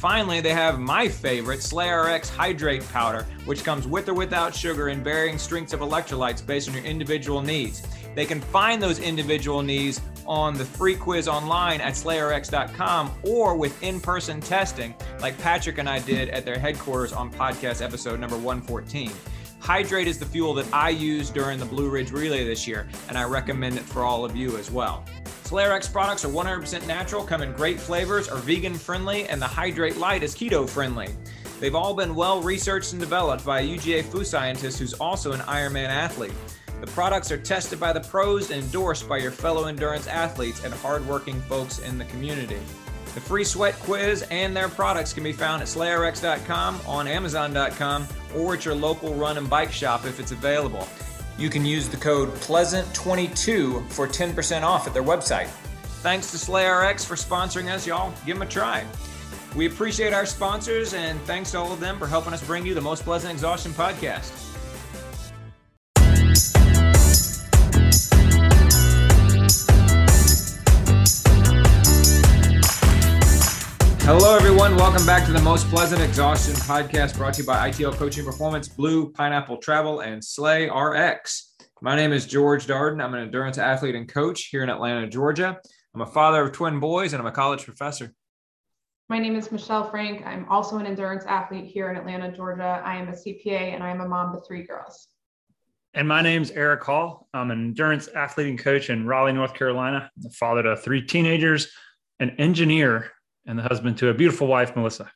Finally, they have my favorite, SlayRx Hydrate Powder, which comes with or without sugar in varying strengths of electrolytes based on your individual needs. They can find those individual needs on the free quiz online at slayrx.com or with in person testing, like Patrick and I did at their headquarters on podcast episode number 114. Hydrate is the fuel that I used during the Blue Ridge Relay this year, and I recommend it for all of you as well. SlayRx products are 100% natural, come in great flavors, are vegan friendly, and the Hydrate Light is keto friendly. They've all been well researched and developed by a UGA food scientist who's also an Ironman athlete. The products are tested by the pros and endorsed by your fellow endurance athletes and hardworking folks in the community. The free sweat quiz and their products can be found at slayrx.com, on amazon.com, or at your local run and bike shop if it's available. You can use the code PLEASANT22 for 10% off at their website. Thanks to SlayRx for sponsoring us, y'all. Give them a try. We appreciate our sponsors and thanks to all of them for helping us bring you the Most Pleasant Exhaustion podcast. Hello, everyone. Welcome back to the Most Pleasant Exhaustion podcast brought to you by ITL Coaching Performance, Blue Pineapple Travel, and Slay RX. My name is George Darden. I'm an endurance athlete and coach here in Atlanta, Georgia. I'm a father of twin boys and I'm a college professor. My name is Michelle Frank. I'm also an endurance athlete here in Atlanta, Georgia. I am a CPA and I am a mom to three girls. And my name's Eric Hall. I'm an endurance athlete and coach in Raleigh, North Carolina. I'm the father to three teenagers, an engineer and the husband to a beautiful wife, Melissa.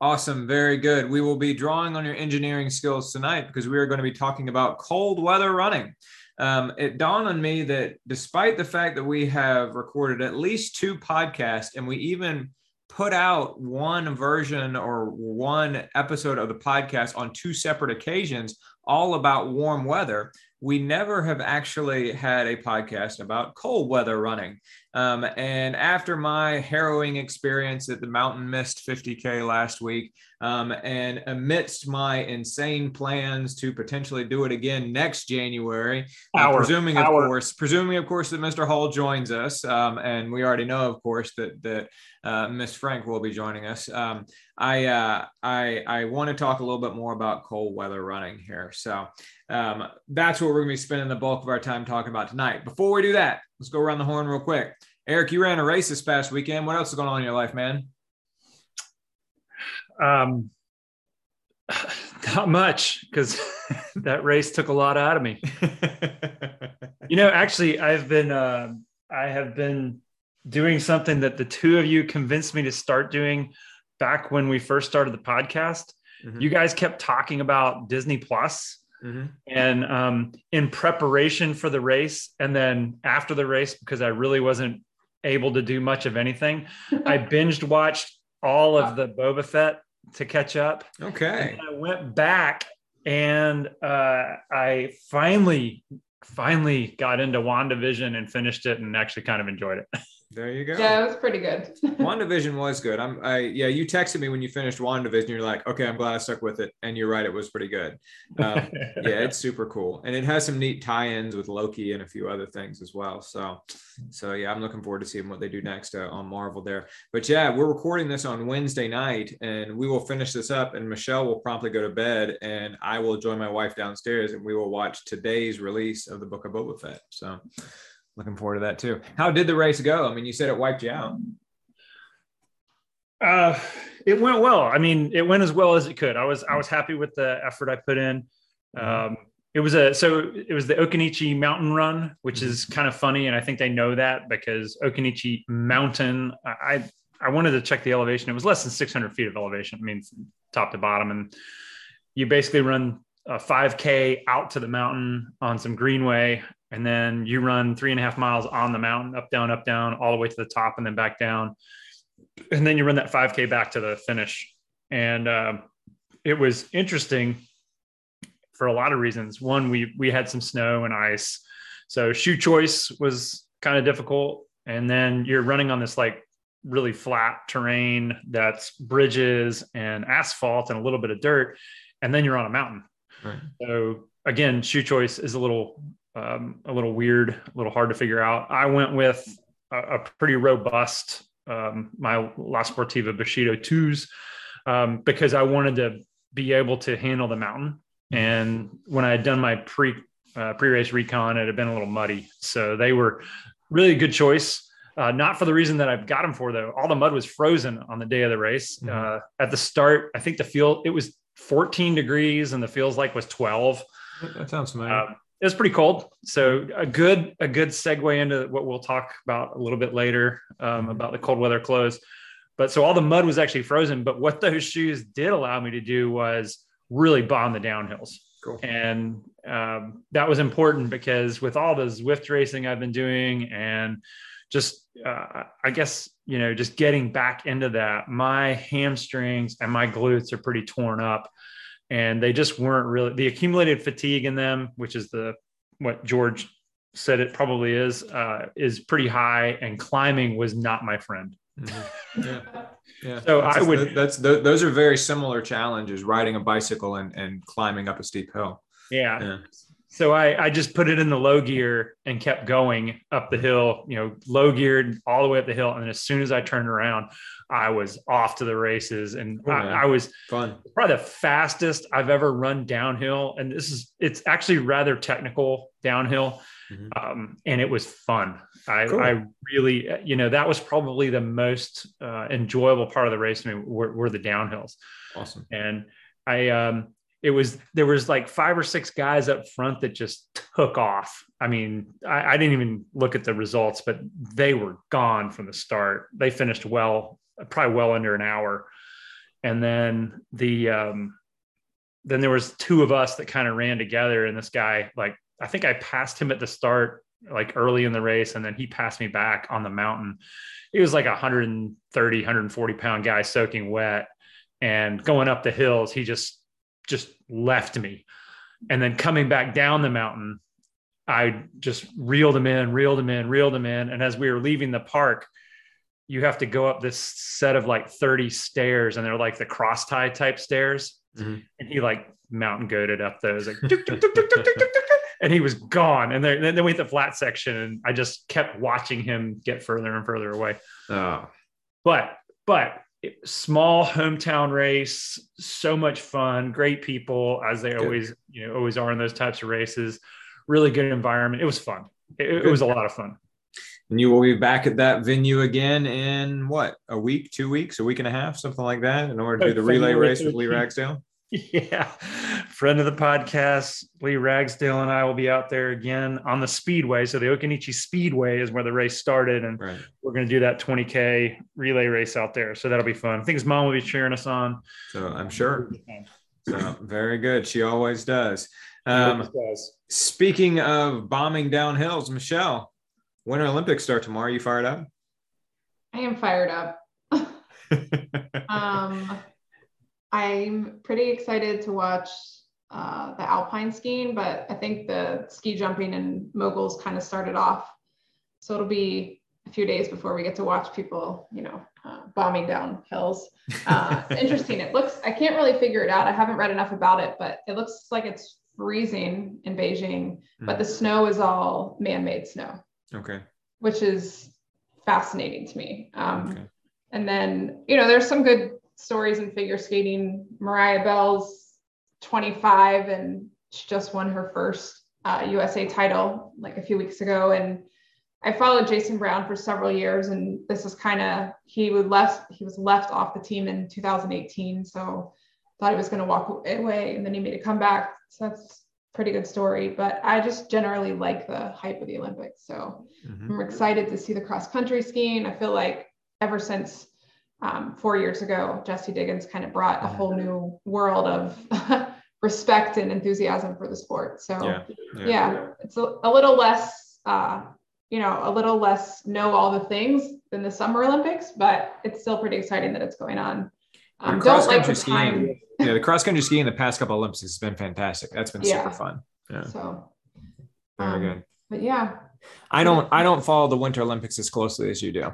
Awesome. Very good. We will be drawing on your engineering skills tonight because we are going to be talking about cold weather running. Um, it dawned on me that despite the fact that we have recorded at least two podcasts and we even put out one version or one episode of the podcast on two separate occasions, all about warm weather, we never have actually had a podcast about cold weather running. Um, and after my harrowing experience at the Mountain Mist 50K last week, um, and amidst my insane plans to potentially do it again next January, uh, presuming of course, presuming of course that Mr. Hall joins us, um, and we already know, of course, that that uh, Miss Frank will be joining us. Um, I uh, I I want to talk a little bit more about cold weather running here, so um, that's what we're going to be spending the bulk of our time talking about tonight. Before we do that, let's go around the horn real quick. Eric, you ran a race this past weekend. What else is going on in your life, man? Um, Not much because that race took a lot out of me. you know, actually, I've been uh, I have been doing something that the two of you convinced me to start doing back when we first started the podcast. Mm-hmm. You guys kept talking about Disney Plus. Mm-hmm. And um, in preparation for the race, and then after the race, because I really wasn't able to do much of anything, I binged watched all of the Boba Fett to catch up. Okay. I went back and uh, I finally, finally got into WandaVision and finished it and actually kind of enjoyed it. There you go. Yeah, it was pretty good. WandaVision was good. I'm I yeah, you texted me when you finished WandaVision. You're like, okay, I'm glad I stuck with it. And you're right, it was pretty good. Um, yeah, it's super cool. And it has some neat tie-ins with Loki and a few other things as well. So so yeah, I'm looking forward to seeing what they do next uh, on Marvel there. But yeah, we're recording this on Wednesday night and we will finish this up and Michelle will promptly go to bed and I will join my wife downstairs and we will watch today's release of the book of Boba Fett. So looking forward to that too. How did the race go? I mean, you said it wiped you out. Uh, it went well. I mean, it went as well as it could. I was I was happy with the effort I put in. Mm-hmm. Um, it was a so it was the Occoneechee Mountain Run, which mm-hmm. is kind of funny, and I think they know that because Occoneechee Mountain. I I wanted to check the elevation. It was less than 600 feet of elevation. I mean, top to bottom, and you basically run a 5K out to the mountain on some greenway, and then you run three and a half miles on the mountain, up, down, up, down, all the way to the top, and then back down. And then you run that 5K back to the finish. And uh, it was interesting for a lot of reasons. One, we we had some snow and ice, so shoe choice was kind of difficult. And then you're running on this like really flat terrain that's bridges and asphalt and a little bit of dirt, and then you're on a mountain. Right. So again, shoe choice is a little um, a little weird, a little hard to figure out. I went with a, a pretty robust um, my La Sportiva Bushido twos um, because I wanted to be able to handle the mountain. And when I had done my pre uh, pre race recon, it had been a little muddy, so they were really a good choice. Uh, not for the reason that I've got them for though. All the mud was frozen on the day of the race. Mm-hmm. Uh, at the start, I think the field it was 14 degrees and the feels like was 12. That sounds familiar. It was pretty cold. So a good a good segue into what we'll talk about a little bit later um, about the cold weather clothes. But so all the mud was actually frozen. But what those shoes did allow me to do was really bomb the downhills. Cool. And um, that was important because with all the Zwift racing I've been doing and just uh, I guess you know just getting back into that, my hamstrings and my glutes are pretty torn up and they just weren't really the accumulated fatigue in them, which is the what George said it probably is, uh, is pretty high, and climbing was not my friend. Mm-hmm. Yeah. Yeah. So that's, I would, that's, those are very similar challenges riding a bicycle and, and climbing up a steep hill. Yeah. yeah. So I, I just put it in the low gear and kept going up the hill, you know, low geared all the way up the hill. And then as soon as I turned around, I was off to the races and oh, I, I, was fun. Probably the fastest I've ever run downhill. And this is, it's actually rather technical downhill. Mm-hmm. Um, and it was fun. I, cool. I, really, you know, that was probably the most uh, enjoyable part of the race. I mean, were, were the downhills. Awesome. And I, um, it was there was like five or six guys up front that just took off. I mean, I, I, didn't even look at the results, but they were gone from the start. They finished well, probably well under an hour, and then the um, then there was two of us that kind of ran together, and this guy like I think I passed him at the start like early in the race, and then he passed me back on the mountain. He was like a 130, 140 pound guy soaking wet and going up the hills. He just just left me. And then coming back down the mountain, I just reeled him in, reeled him in, reeled him in. And as we were leaving the park, you have to go up this set of like 30 stairs, and they're like the cross tie type stairs. Mm-hmm. And he like mountain goaded up those, like, and he was gone. And then, then we hit the flat section, and I just kept watching him get further and further away. Oh. But, but small hometown race so much fun great people as they good. always you know always are in those types of races. Really good environment. It was fun. It, it, was a lot of fun. And you will be back at that venue again in what a week two weeks a week and a half something like that in order to do the relay race with lee ragsdale Yeah. Friend of the podcast, Lee Ragsdale and I will be out there again on the Speedway. So the Occoneechee Speedway is where the race started. And Right. we're going to do that 20K relay race out there. So that'll be fun. I think his mom will be cheering us on. So I'm sure. So very good. She always does. Um, speaking of bombing down hills, Michelle, Winter Olympics start tomorrow. You fired up? I am fired up. um, I'm pretty excited to watch uh, the alpine skiing, but I think the ski jumping and moguls kind of started off. So it'll be a few days before we get to watch people, you know, uh, bombing down hills. Uh, it's interesting. It looks, I can't really figure it out. I haven't read enough about it, but it looks like it's freezing in Beijing, but the snow is all man made snow okay. which is fascinating to me. Um, Okay. And then, you know, there's some good stories in figure skating. Mariah Bell's 25 and she just won her first uh, USA title like a few weeks ago. And I followed Jason Brown for several years, and this is kind of he would left he was left off the team in 2018, so thought he was going to walk away, and then he made a comeback. So that's pretty good story. But I just generally like the hype of the Olympics, so Mhm. I'm excited to see the cross country skiing. I feel like ever since um, four years ago, Jessie Diggins kind of brought a whole new world of respect and enthusiasm for the sport. So Yeah. yeah, it's a, a little less, uh, you know, a little less know all the things than the Summer Olympics, but it's still pretty exciting that it's going on. Um, The don't like the cross-country time. skiing- Yeah. The cross country skiing the past couple Olympics has been fantastic. That's been Yeah. super fun. Yeah. So, Very um, good. but yeah, I don't I don't follow the Winter Olympics as closely as you do.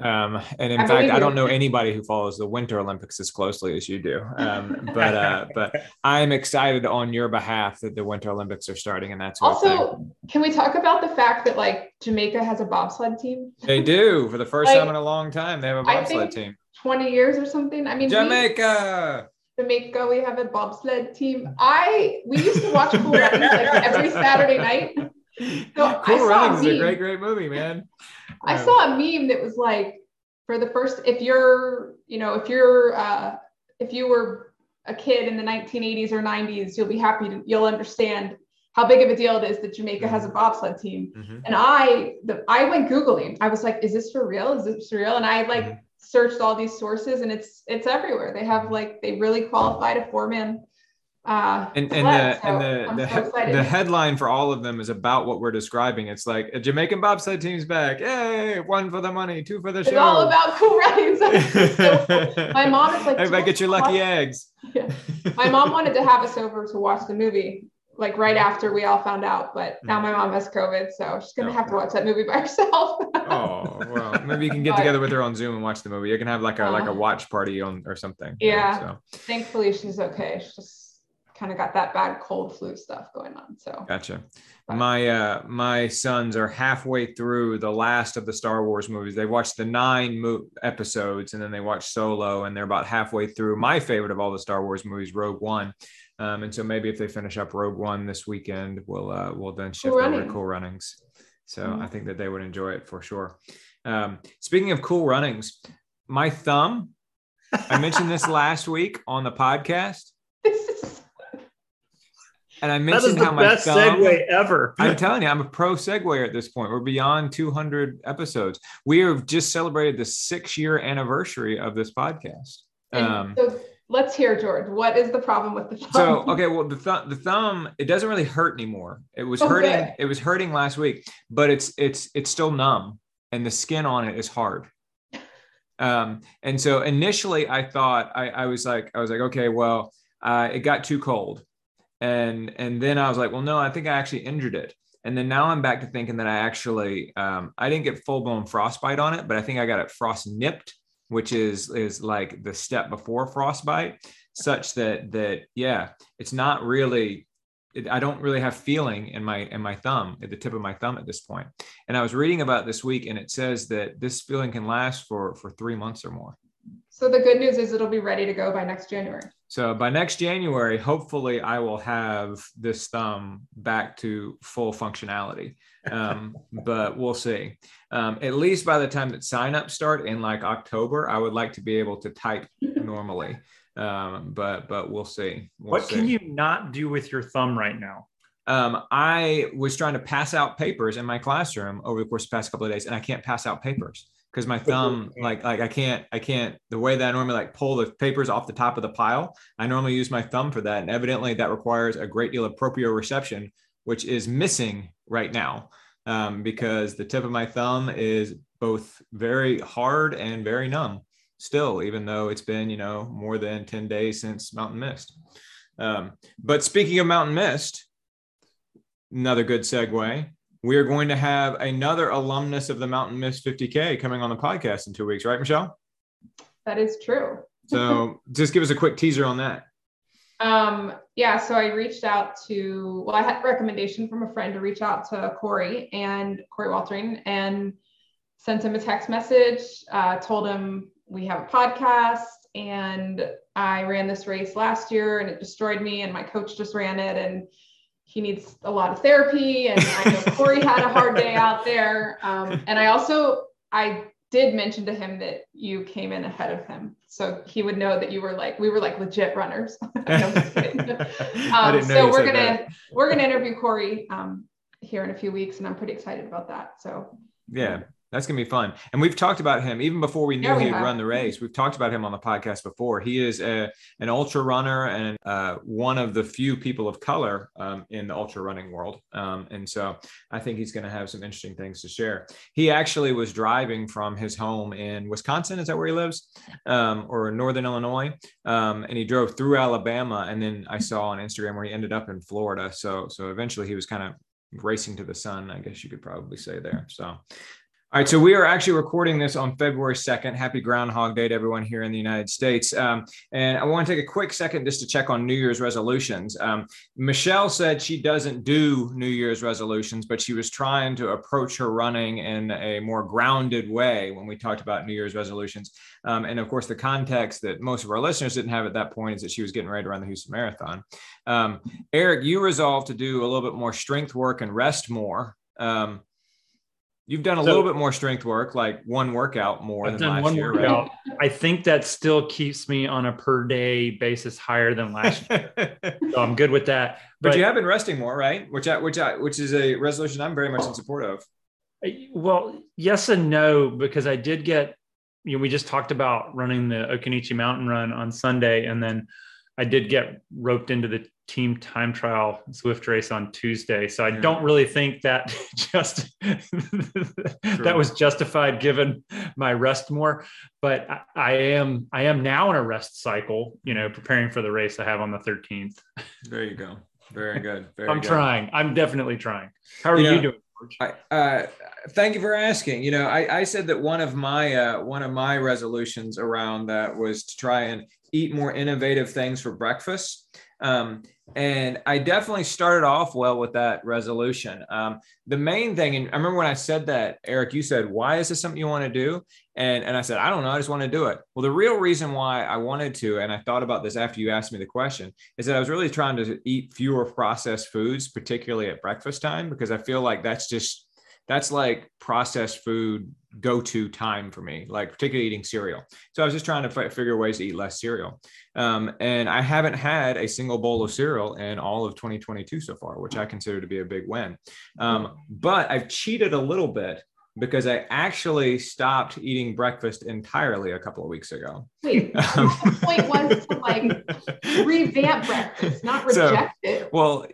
Um, and in I fact, I don't know anybody who follows the Winter Olympics as closely as you do. Um, but uh, but I'm excited on your behalf that the Winter Olympics are starting, and that's what also, can we talk about the fact that like Jamaica has a bobsled team? they do for the first Like, time in a long time. They have a bobsled think team. 20 years or something. I mean, we- Jamaica. Jamaica, we have a bobsled team. I we used to watch Cool like every Saturday night. I cool a Runnings is a great, great movie, man. I Um, saw a meme that was like, for the first, if you're, you know, if you're, uh, if you were a kid in the 1980s or 90s, you'll be happy to, you'll understand how big of a deal it is that Jamaica has a bobsled team. mhm. And I, the, I went googling. I was like, is this for real? Is this for real? And I like Mhm. searched all these sources, and it's it's everywhere. They have like they really qualified a four man. Uh, And, and the so and the the, so he- the headline for all of them is about what we're describing. It's like a Jamaican bobsled team's back. Yay! One for the money, two for the it's show. all about cool runnings. So my mom is like, Everybody get your lucky "Watch-" eggs. Yeah. My mom wanted to have us over to watch the movie, like right after we all found out. But now my mom has COVID, so she's gonna Oh. have to watch that movie by herself. Oh well, maybe you can get together with her on Zoom and watch the movie. You can have like a like a Uh, watch party on or something. you know, Yeah. so Thankfully, she's okay. She's just kind of got that bad cold flu stuff going on. So gotcha. But- My uh my sons are halfway through the last of the Star Wars movies. They watched the nine mo- episodes and then they watched Solo and they're about halfway through my favorite of all the Star Wars movies, Rogue One. Um, and so maybe if they finish up Rogue One this weekend, we'll uh, we'll then shift over to. Cool Runnings. So Mhm. I think that they would enjoy it for sure. Um, speaking of Cool Runnings, my thumb. I mentioned this last week on the podcast, and I That is mentioned the how my best thumb. segue ever. I'm telling you, I'm a pro segwayer at this point. We're beyond 200 episodes. We have just celebrated the six year anniversary of this podcast. Um, so let's hear George. What is the problem with the thumb? so okay, well the thumb the thumb it doesn't really hurt anymore. It was Oh, hurting. good. It was hurting last week, but it's it's it's still numb, and the skin on it is hard. Um, and so initially, I thought I, I was like I was like okay, well, uh, it got too cold, and and then I was like, well, no, I think I actually injured it. And then now I'm back to thinking that I actually um, I didn't get full blown frostbite on it, but I think I got it frost nipped, which is is like the step before frostbite, such that that yeah, it's not really. It, I don't really have feeling in my in my thumb at the tip of my thumb at this point. And I was reading about this week, and it says that this feeling can last for for three months or more. So the good news is it'll be ready to go by next January. So by next January, hopefully, I will have this thumb back to full functionality. Um, but we'll see. Um, at least by the time that signups start in like October, I would like to be able to type normally. Um, but but we'll see. We'll what see. can you not do with your thumb right now? Um, I was trying to pass out papers in my classroom over the course of the past couple of days, and I can't pass out papers because my thumb, like like I can't I can't the way that I normally like pull the papers off the top of the pile. I normally use my thumb for that, and evidently that requires a great deal of proprioception, which is missing right now um, because the tip of my thumb is both very hard and very numb still, even though it's been, you know, more than 10 days since Mountain Mist. Um, but speaking of Mountain Mist, another good segue. We are going to have another alumnus of the Mountain Mist 50K coming on the podcast in two weeks, right, Michelle? That is true. So just give us a quick teaser on that. Um, yeah, so I reached out to, well, I had a recommendation from a friend to reach out to Coree and Coree Woltering and sent him a text message, uh, told him we have a podcast and I ran this race last year and it destroyed me and my coach just ran it and he needs a lot of therapy and I know Coree had a hard day out there. Um, and I also, I did mention to him that you came in ahead of him, so he would know that you were like we were like legit runners. um, so we're gonna that. we're gonna interview Coree um, here in a few weeks, and I'm pretty excited about that. So yeah, that's gonna be fun. And we've talked about him even before we knew yeah, we he'd have. run the race. We've talked about him on the podcast before. He is a, an ultra runner and uh, one of the few people of color um, in the ultra running world. Um, and so I think he's going to have some interesting things to share. He actually was driving from his home in Wisconsin. Is that where he lives? Um, or Northern Illinois? Um, and he drove through Alabama. And then I saw on Instagram where he ended up in Florida. So so eventually he was kind of racing to the sun, I guess you could probably say there. So all right, so we are actually recording this on February 2nd. Happy Groundhog Day to everyone here in the United States. Um, and I want to take a quick second just to check on New Year's resolutions. Um, Michelle said she doesn't do New Year's resolutions, but she was trying to approach her running in a more grounded way when we talked about New Year's resolutions. Um, and of course, the context that most of our listeners didn't have at that point is that she was getting ready to run the Houston Marathon. Um, Eric, you resolved to do a little bit more strength work and rest more. Um, You've done a so, little bit more strength work, like one workout more I've than last year, workout. right? I think that still keeps me on a per day basis higher than last year. so I'm good with that. But, but, you have been resting more, right? Which I, which I, which is a resolution I'm very much in support of. Well, yes and no, because I did get, you know, we just talked about running the Occoneechee Mountain Run on Sunday, and then I did get roped into the team time trial Zwift race on Tuesday. So I yeah. don't really think that just that was justified given my rest more. But I, I, am I am now in a rest cycle, you know, preparing for the race I have on the 13th. There you go. Very good. Very I'm good. trying. I'm definitely trying. How are you, you know, doing? I, uh, thank you for asking. You know, I, I said that one of my uh, one of my resolutions around that was to try and eat more innovative things for breakfast. Um, and I definitely started off well with that resolution. Um, the main thing, and I remember when I said that, Eric, you said, "Why is this something you want to do?" And and I said, "I don't know. I just want to do it." Well, the real reason why I wanted to, and I thought about this after you asked me the question, is that I was really trying to eat fewer processed foods, particularly at breakfast time, because I feel like that's just that's like processed food go-to time for me like particularly eating cereal so i was just trying to f- figure ways to eat less cereal um, and i haven't had a single bowl of cereal in all of 2022 so far which i consider to be a big win um, but i've cheated a little bit because I actually stopped eating breakfast entirely a couple of weeks ago. Wait, um, the point was to like revamp breakfast, not reject so, it. Well,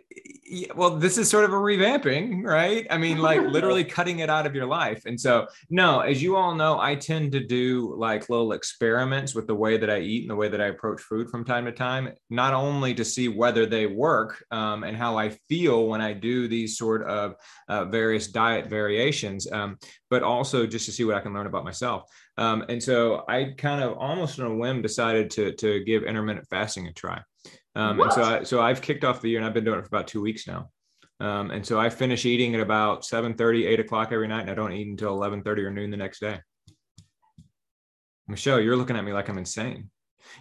well, this is sort of a revamping, right? I mean, like literally cutting it out of your life. And so, no, as you all know, I tend to do like little experiments with the way that I eat and the way that I approach food from time to time, not only to see whether they work um, and how I feel when I do these sort of uh, various diet variations, um, but also just to see what I can learn about myself. Um, and so I kind of almost on a whim decided to, to give intermittent fasting a try. Um, and so, I, so I've kicked off the year and I've been doing it for about two weeks now. Um, and so I finish eating at about 7 30, 8 o'clock every night. And I don't eat until 11 30 or noon the next day. Michelle, you're looking at me like I'm insane.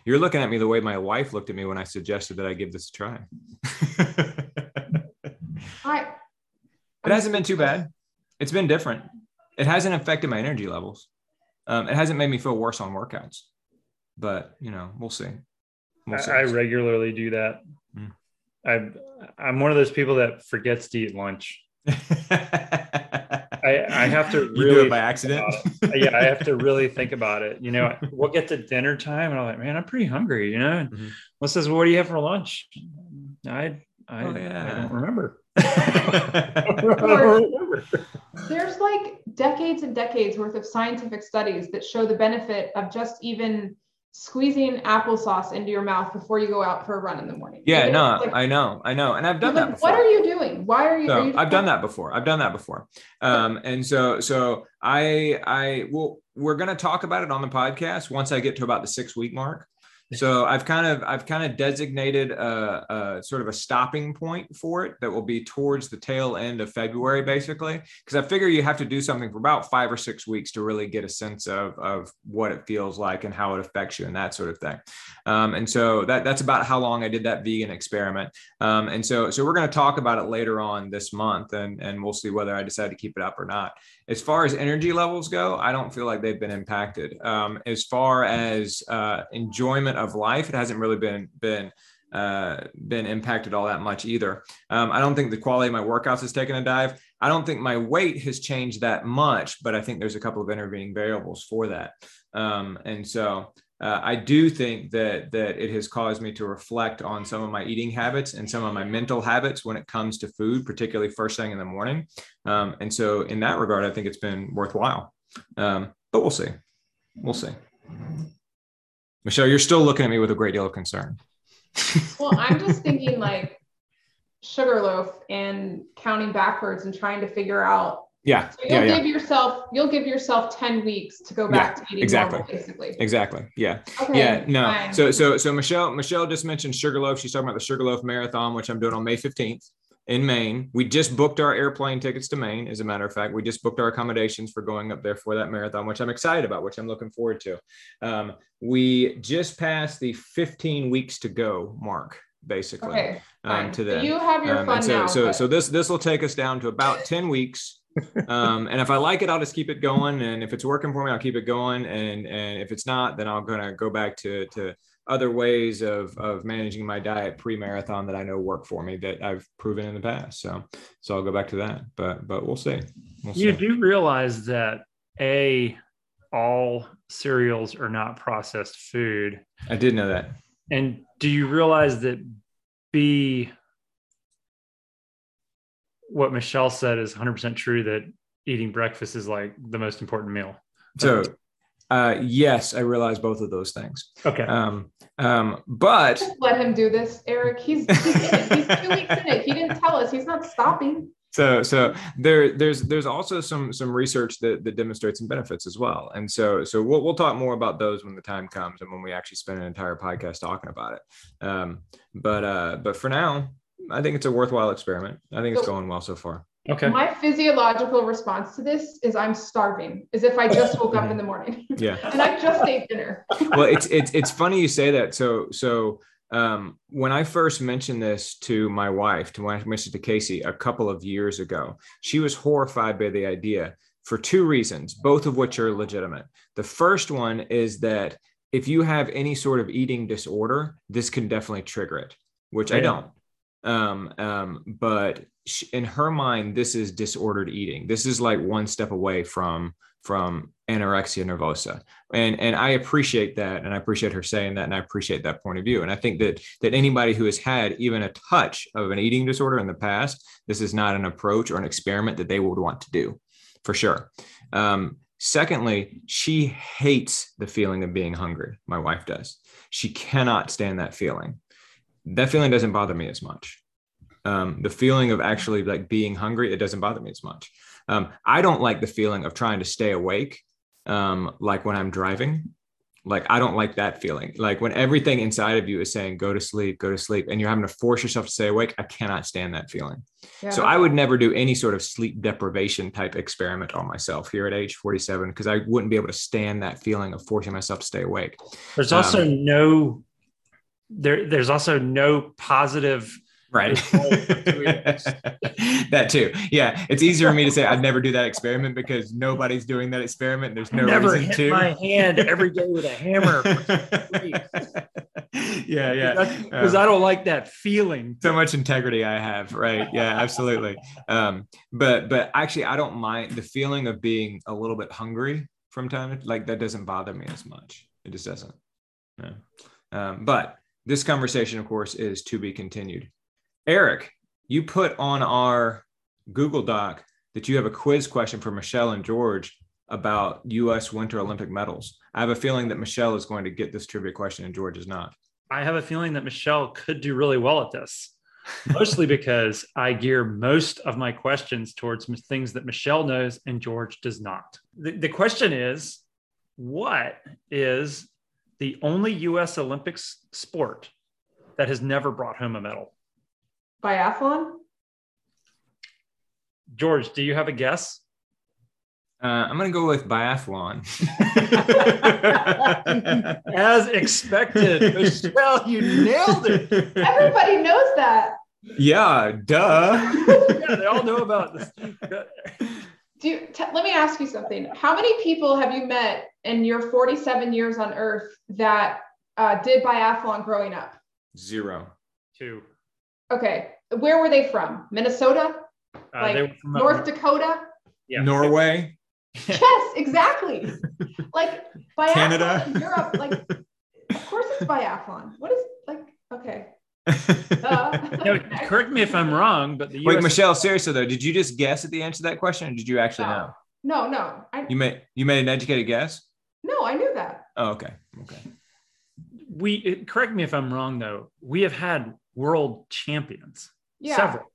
You're looking at me the way my wife looked at me when I suggested that I give this a try. I, it hasn't been too bad. It's been different. It hasn't affected my energy levels. Um, it hasn't made me feel worse on workouts, but you know, we'll see. We'll I, I, regularly do that. Mm. I I'm one of those people that forgets to eat lunch. I, I have to really you do it by accident. It. Yeah, I have to really think about it. You know, we'll get to dinner time and I'm like, man, I'm pretty hungry. You know, mm-hmm. what says, well, what do you have for lunch? I I, oh, yeah. I don't remember. There's like decades and decades worth of scientific studies that show the benefit of just even squeezing applesauce into your mouth before you go out for a run in the morning. Yeah, no, like, I know, I know, and I've done that. Before. What are you doing? Why are you? So are you I've done that before. I've done that before, um, and so so I I will. We're going to talk about it on the podcast once I get to about the six week mark so I've kind of I've kind of designated a, a, sort of a stopping point for it that will be towards the tail end of February, basically, because I figure you have to do something for about five or six weeks to really get a sense of of what it feels like and how it affects you and that sort of thing. Um, and so that that's about how long I did that vegan experiment. Um, and so so we're going to talk about it later on this month, and and we'll see whether I decide to keep it up or not. As far as energy levels go, I don't feel like they've been impacted. Um, as far as uh, enjoyment of life, it hasn't really been been uh, been impacted all that much either. Um, I don't think the quality of my workouts has taken a dive. I don't think my weight has changed that much, but I think there's a couple of intervening variables for that. Um, and so uh, I do think that that it has caused me to reflect on some of my eating habits and some of my mental habits when it comes to food, particularly first thing in the morning. Um, and so, in that regard, I think it's been worthwhile. Um, but we'll see. We'll see. Michelle, you're still looking at me with a great deal of concern. well, I'm just thinking like Sugarloaf and counting backwards and trying to figure out. Yeah. So you'll yeah, give yeah. yourself you'll give yourself 10 weeks to go back yeah, to eating exactly. normal, basically. Exactly. Yeah. Okay, yeah. No. Fine. So so so Michelle Michelle just mentioned Sugarloaf. She's talking about the Sugarloaf Marathon, which I'm doing on May 15th in Maine. We just booked our airplane tickets to Maine, as a matter of fact. We just booked our accommodations for going up there for that marathon, which I'm excited about, which I'm looking forward to. Um, we just passed the 15 weeks to go mark, basically. Okay, um, to that. You have your um, fun so, now. So, but... so this this will take us down to about 10 weeks. Um, and if I like it, I'll just keep it going. And if it's working for me, I'll keep it going. And and if it's not, then I'm gonna go back to to other ways of of managing my diet pre-marathon that I know work for me that I've proven in the past. So so I'll go back to that. But but we'll see. We'll you do realize that a all cereals are not processed food. I did know that. And do you realize that B what Michelle said is 100% true that eating breakfast is like the most important meal. So uh, yes, I realize both of those things. Okay. Um, um, but Just let him do this, Eric. He's he's, he's two weeks in it. He didn't tell us. He's not stopping. So so there there's there's also some some research that, that demonstrates some benefits as well. And so so we'll we'll talk more about those when the time comes and when we actually spend an entire podcast talking about it. Um, but uh, but for now, I think it's a worthwhile experiment. I think it's going well so far. Okay. My physiological response to this is I'm starving, as if I just woke up in the morning. Yeah. and I just ate dinner. well, it's it's it's funny you say that. So so um, when I first mentioned this to my wife, to when I mentioned to Casey a couple of years ago, she was horrified by the idea for two reasons, both of which are legitimate. The first one is that if you have any sort of eating disorder, this can definitely trigger it, which yeah. I don't. Um, um, but in her mind, this is disordered eating. This is like one step away from from anorexia nervosa. And and i appreciate that and i appreciate her saying that and i appreciate that point of view. And i think that that anybody who has had even a touch of an eating disorder in the past this is not an approach or an experiment that they would want to do for sure. Um, secondly she hates the feeling of being hungry. My wife does. She cannot stand that feeling that feeling doesn't bother me as much. Um, the feeling of actually like being hungry, it doesn't bother me as much. Um, I don't like the feeling of trying to stay awake, um, like when I'm driving. Like I don't like that feeling. Like when everything inside of you is saying "go to sleep, go to sleep," and you're having to force yourself to stay awake. I cannot stand that feeling. Yeah. So I would never do any sort of sleep deprivation type experiment on myself here at age 47 because I wouldn't be able to stand that feeling of forcing myself to stay awake. There's also um, no there there's also no positive Right. that too. Yeah. It's easier for me to say I'd never do that experiment because nobody's doing that experiment. There's no never reason hit to. my hand every day with a hammer yeah, yeah. because I don't like that feeling. so much integrity I have. Right. Yeah, absolutely. Um, but but actually I don't mind the feeling of being a little bit hungry from time to like that doesn't bother me as much. It just doesn't. No. Um, but this conversation, of course, is to be continued. Eric, you put on our Google Doc that you have a quiz question for Michelle and George about U.S. Winter Olympic medals. I have a feeling that Michelle is going to get this trivia question and George is not. I have a feeling that Michelle could do really well at this, mostly because I gear most of my questions towards things that Michelle knows and George does not. The, the question is what is the only US Olympics sport that has never brought home a medal? Biathlon? George, do you have a guess? Uh, I'm going to go with biathlon. As expected, Michelle, you nailed it. Everybody knows that. yeah, duh. Yeah, they all know about this. Do you, t- let me ask you something. How many people have you met in your 47 years on Earth that uh, did biathlon growing up? Zero. Two. Okay, where were they from? Minnesota? Uh, Like they were from up North Dakota? Yeah. Norway. Yes, exactly. like biathlon Canada. in Europe, like of course it's biathlon. What is like okay. No, correct me if I'm wrong, but the Wait, US Michelle, seriously though, did you just guess at the answer to that question or did you actually No. know? no, no. I You made you made an educated guess? no, I knew that. Oh, okay. Okay. we it- correct me if I'm wrong though. We have had world champions, Yeah. several.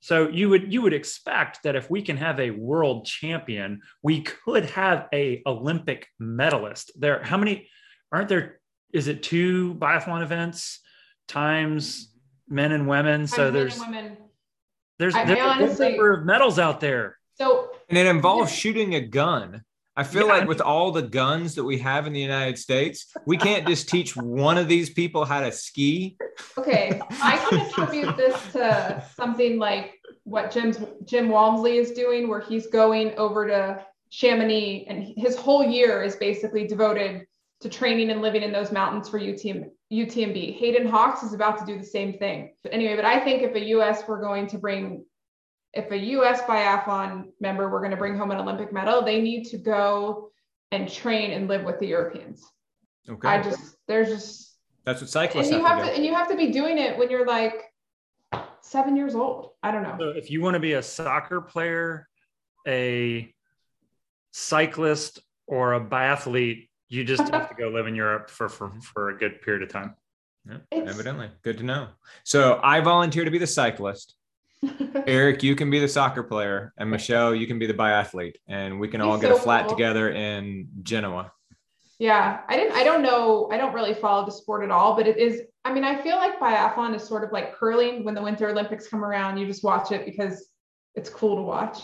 So you would you would expect that if we can have a world champion, we could have a Olympic medalist. There, how many aren't there? Is it two biathlon events times men and women? So Times men there's women. there's, I- I there's a good number of medals out there. So And it involves shooting a gun. I feel Yeah. like with all the guns that we have in the United States, we can't just teach one of these people how to ski. okay, I can attribute this to something like what Jim's Jim Walmsley is doing, where he's going over to Chamonix, and his whole year is basically devoted to training and living in those mountains for UTM, UTMB. Hayden Hawks is about to do the same thing. But anyway, but I think if a US were going to bring, if a US biathlon member were going to bring home an Olympic medal, they need to go and train and live with the Europeans. Okay. I just, there's just, That's what cyclists and you have, have to to and you have to be doing it when you're like seven years old i don't know So if you want to be a soccer player, a cyclist, or a biathlete, you just have to go live in Europe for, for, for a good period of time. Yeah, It's- evidently. Good to know. So I volunteer to be the cyclist. Eric, you can be the soccer player, and Michelle, you can be the biathlete, and we can all Be get a flat cool. together in Genoa. yeah i didn't i don't know i don't really follow the sport at all but it is i mean i feel like biathlon is sort of like curling when the winter olympics come around you just watch it because it's cool to watch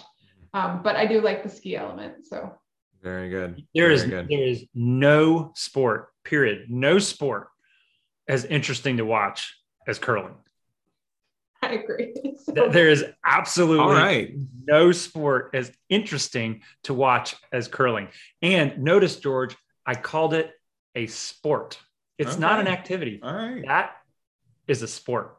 um, but i do like the ski element so Very good. There Very is good. there is no sport, period, no sport as interesting to watch as curling. i agree So- There is absolutely All right. no sport as interesting to watch as curling. And notice, George, I called it a sport. It's not an activity. All right. That is a sport.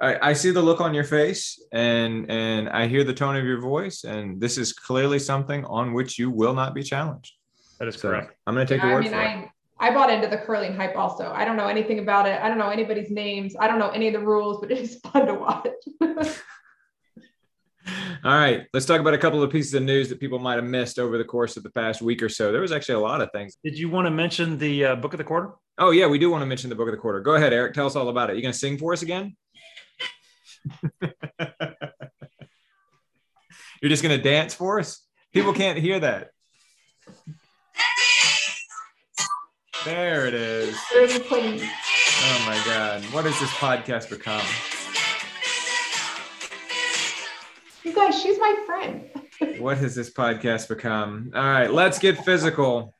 I, I see the look on your face and and I hear the tone of your voice, and this is clearly something on which you will not be challenged. That is So correct. I'm going to take Yeah, your I word mean, for it. I I bought into the curling hype also. I don't know anything about it. I don't know anybody's names. I don't know any of the rules, but it is fun to watch. All right, let's talk about a couple of pieces of news that people might have missed over the course of the past week or so. There was actually a lot of things. Did you want to mention the uh, book of the quarter? Oh yeah, we do want to mention the book of the quarter. Go ahead, Eric. Tell us all about it. You going to sing for us again? You're just to dance for us? People can't hear that. There it is. Oh my God. What has this podcast become? You guys, she's my friend. What has this podcast become? All right, let's get physical.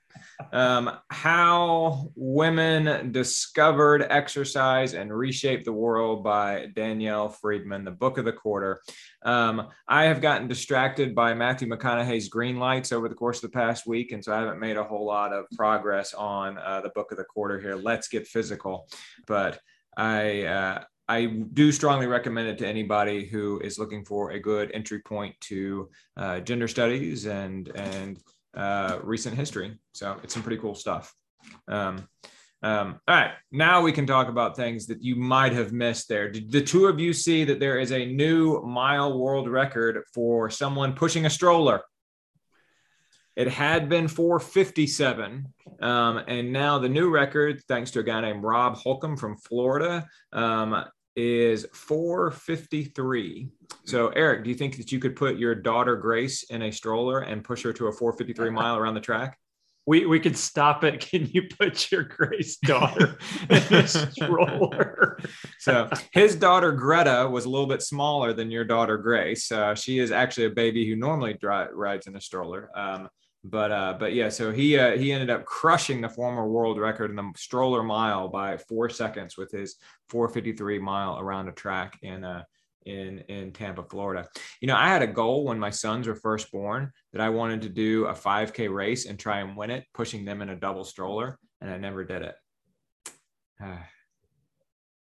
Um, How Women Discovered Exercise and Reshaped the World by Danielle Friedman, the book of the quarter. Um, I have gotten distracted by Matthew McConaughey's green lights over the course of the past week, and so I haven't made a whole lot of progress on uh, the book of the quarter here. Let's get physical. But I, uh, I do strongly recommend it to anybody who is looking for a good entry point to uh, gender studies and and uh, recent history. So it's some pretty cool stuff. Um, um, all right, now we can talk about things that you might have missed there. Did the two of you see that there is a new mile world record for someone pushing a stroller? It had been 457. Um, and now the new record, thanks to a guy named Rob Holcomb from Florida, um, is 453. So, Eric, do you think that you could put your daughter Grace in a stroller and push her to a 453 mile around the track? We, we could stop it. Can you put your Grace daughter in a stroller? so his daughter Greta was a little bit smaller than your daughter Grace. Uh, she is actually a baby who normally dri- rides in a stroller. Um, but uh, but yeah, so he uh, he ended up crushing the former world record in the stroller mile by four seconds with his 453 mile around a track in uh, in in Tampa, Florida. You know, I had a goal when my sons were first born that I wanted to do a 5K race and try and win it, pushing them in a double stroller, and I never did it.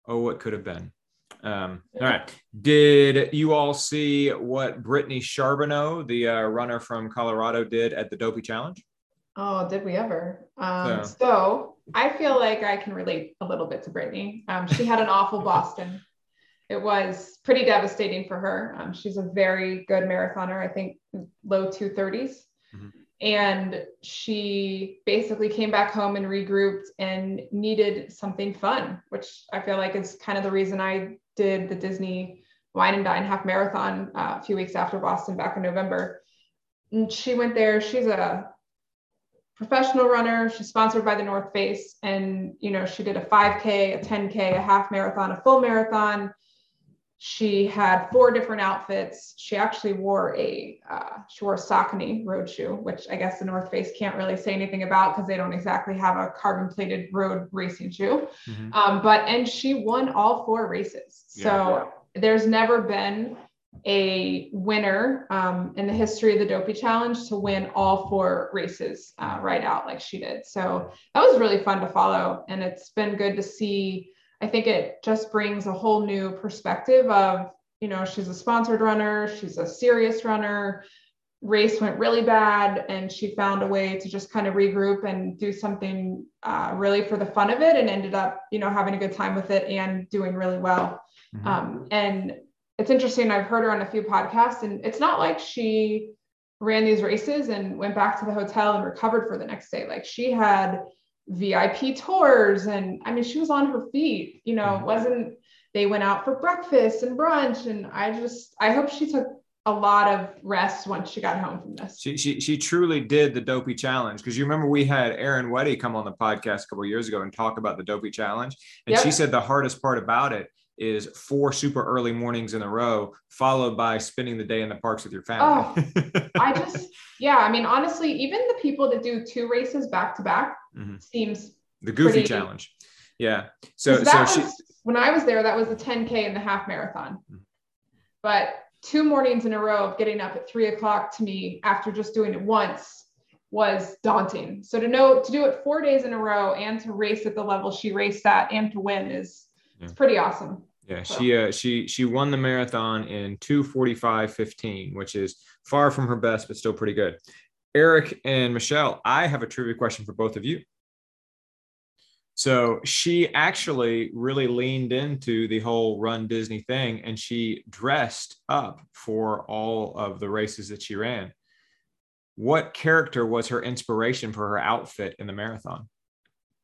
oh, what could have been. Um, all right. Did you all see what Brittany Charboneau, the uh, runner from Colorado, did at the Dopey Challenge? Oh, did we ever? Um, so. so. I feel like I can relate a little bit to Brittany. Um, she had an awful Boston. It was pretty devastating for her. Um, she's a very good marathoner, I think low 230s. Mm-hmm. And she basically came back home and regrouped and needed something fun, which I feel like is kind of the reason I did the Disney Wine and Dine half marathon uh, a few weeks after Boston back in November. And she went there. She's a professional runner. She's sponsored by the North Face, and you know she did a 5K, a 10K, a half marathon, a full marathon. She had four different outfits. She actually wore a uh, she wore a Saucony road shoe, which I guess the North Face can't really say anything about because they don't exactly have a carbon plated road racing shoe. Mm-hmm. Um, but and she won all four races. So yeah. there's never been a winner um, in the history of the Dopey Challenge to win all four races uh, right out like she did. So that was really fun to follow, and it's been good to see I think it just brings a whole new perspective of, you know, she's a sponsored runner, she's a serious runner. Race went really bad, and she found a way to just kind of regroup and do something uh, really for the fun of it, and ended up, you know, having a good time with it and doing really well. Mm-hmm. Um, and it's interesting. I've heard her on a few podcasts, and it's not like she ran these races and went back to the hotel and recovered for the next day. Like she had VIP tours. And I mean, she was on her feet, you know, it mm-hmm. wasn't, they went out for breakfast and brunch. And I just, I hope she took a lot of rest once she got home from this. She she, she truly did the dopey challenge because you remember we had Erin Weddy come on the podcast a couple years ago and talk about the dopey challenge, and yep. she said the hardest part about it is four super early mornings in a row, followed by spending the day in the parks with your family. Oh, I just, yeah, I mean, honestly, even the people that do two races back to back mm-hmm. seems the goofy pretty, challenge. Yeah. So, so was, she, when I was there, that was the 10K and the half marathon. Mm-hmm. But two mornings in a row of getting up at three o'clock to me after just doing it once was daunting. So to know to do it four days in a row and to race at the level she raced at and to win is yeah. it's pretty awesome. Yeah, she uh, she she won the marathon in 245.15, which is far from her best, but still pretty good. Eric and Michelle, I have a trivia question for both of you. So she actually really leaned into the whole run Disney thing and she dressed up for all of the races that she ran. What character was her inspiration for her outfit in the marathon?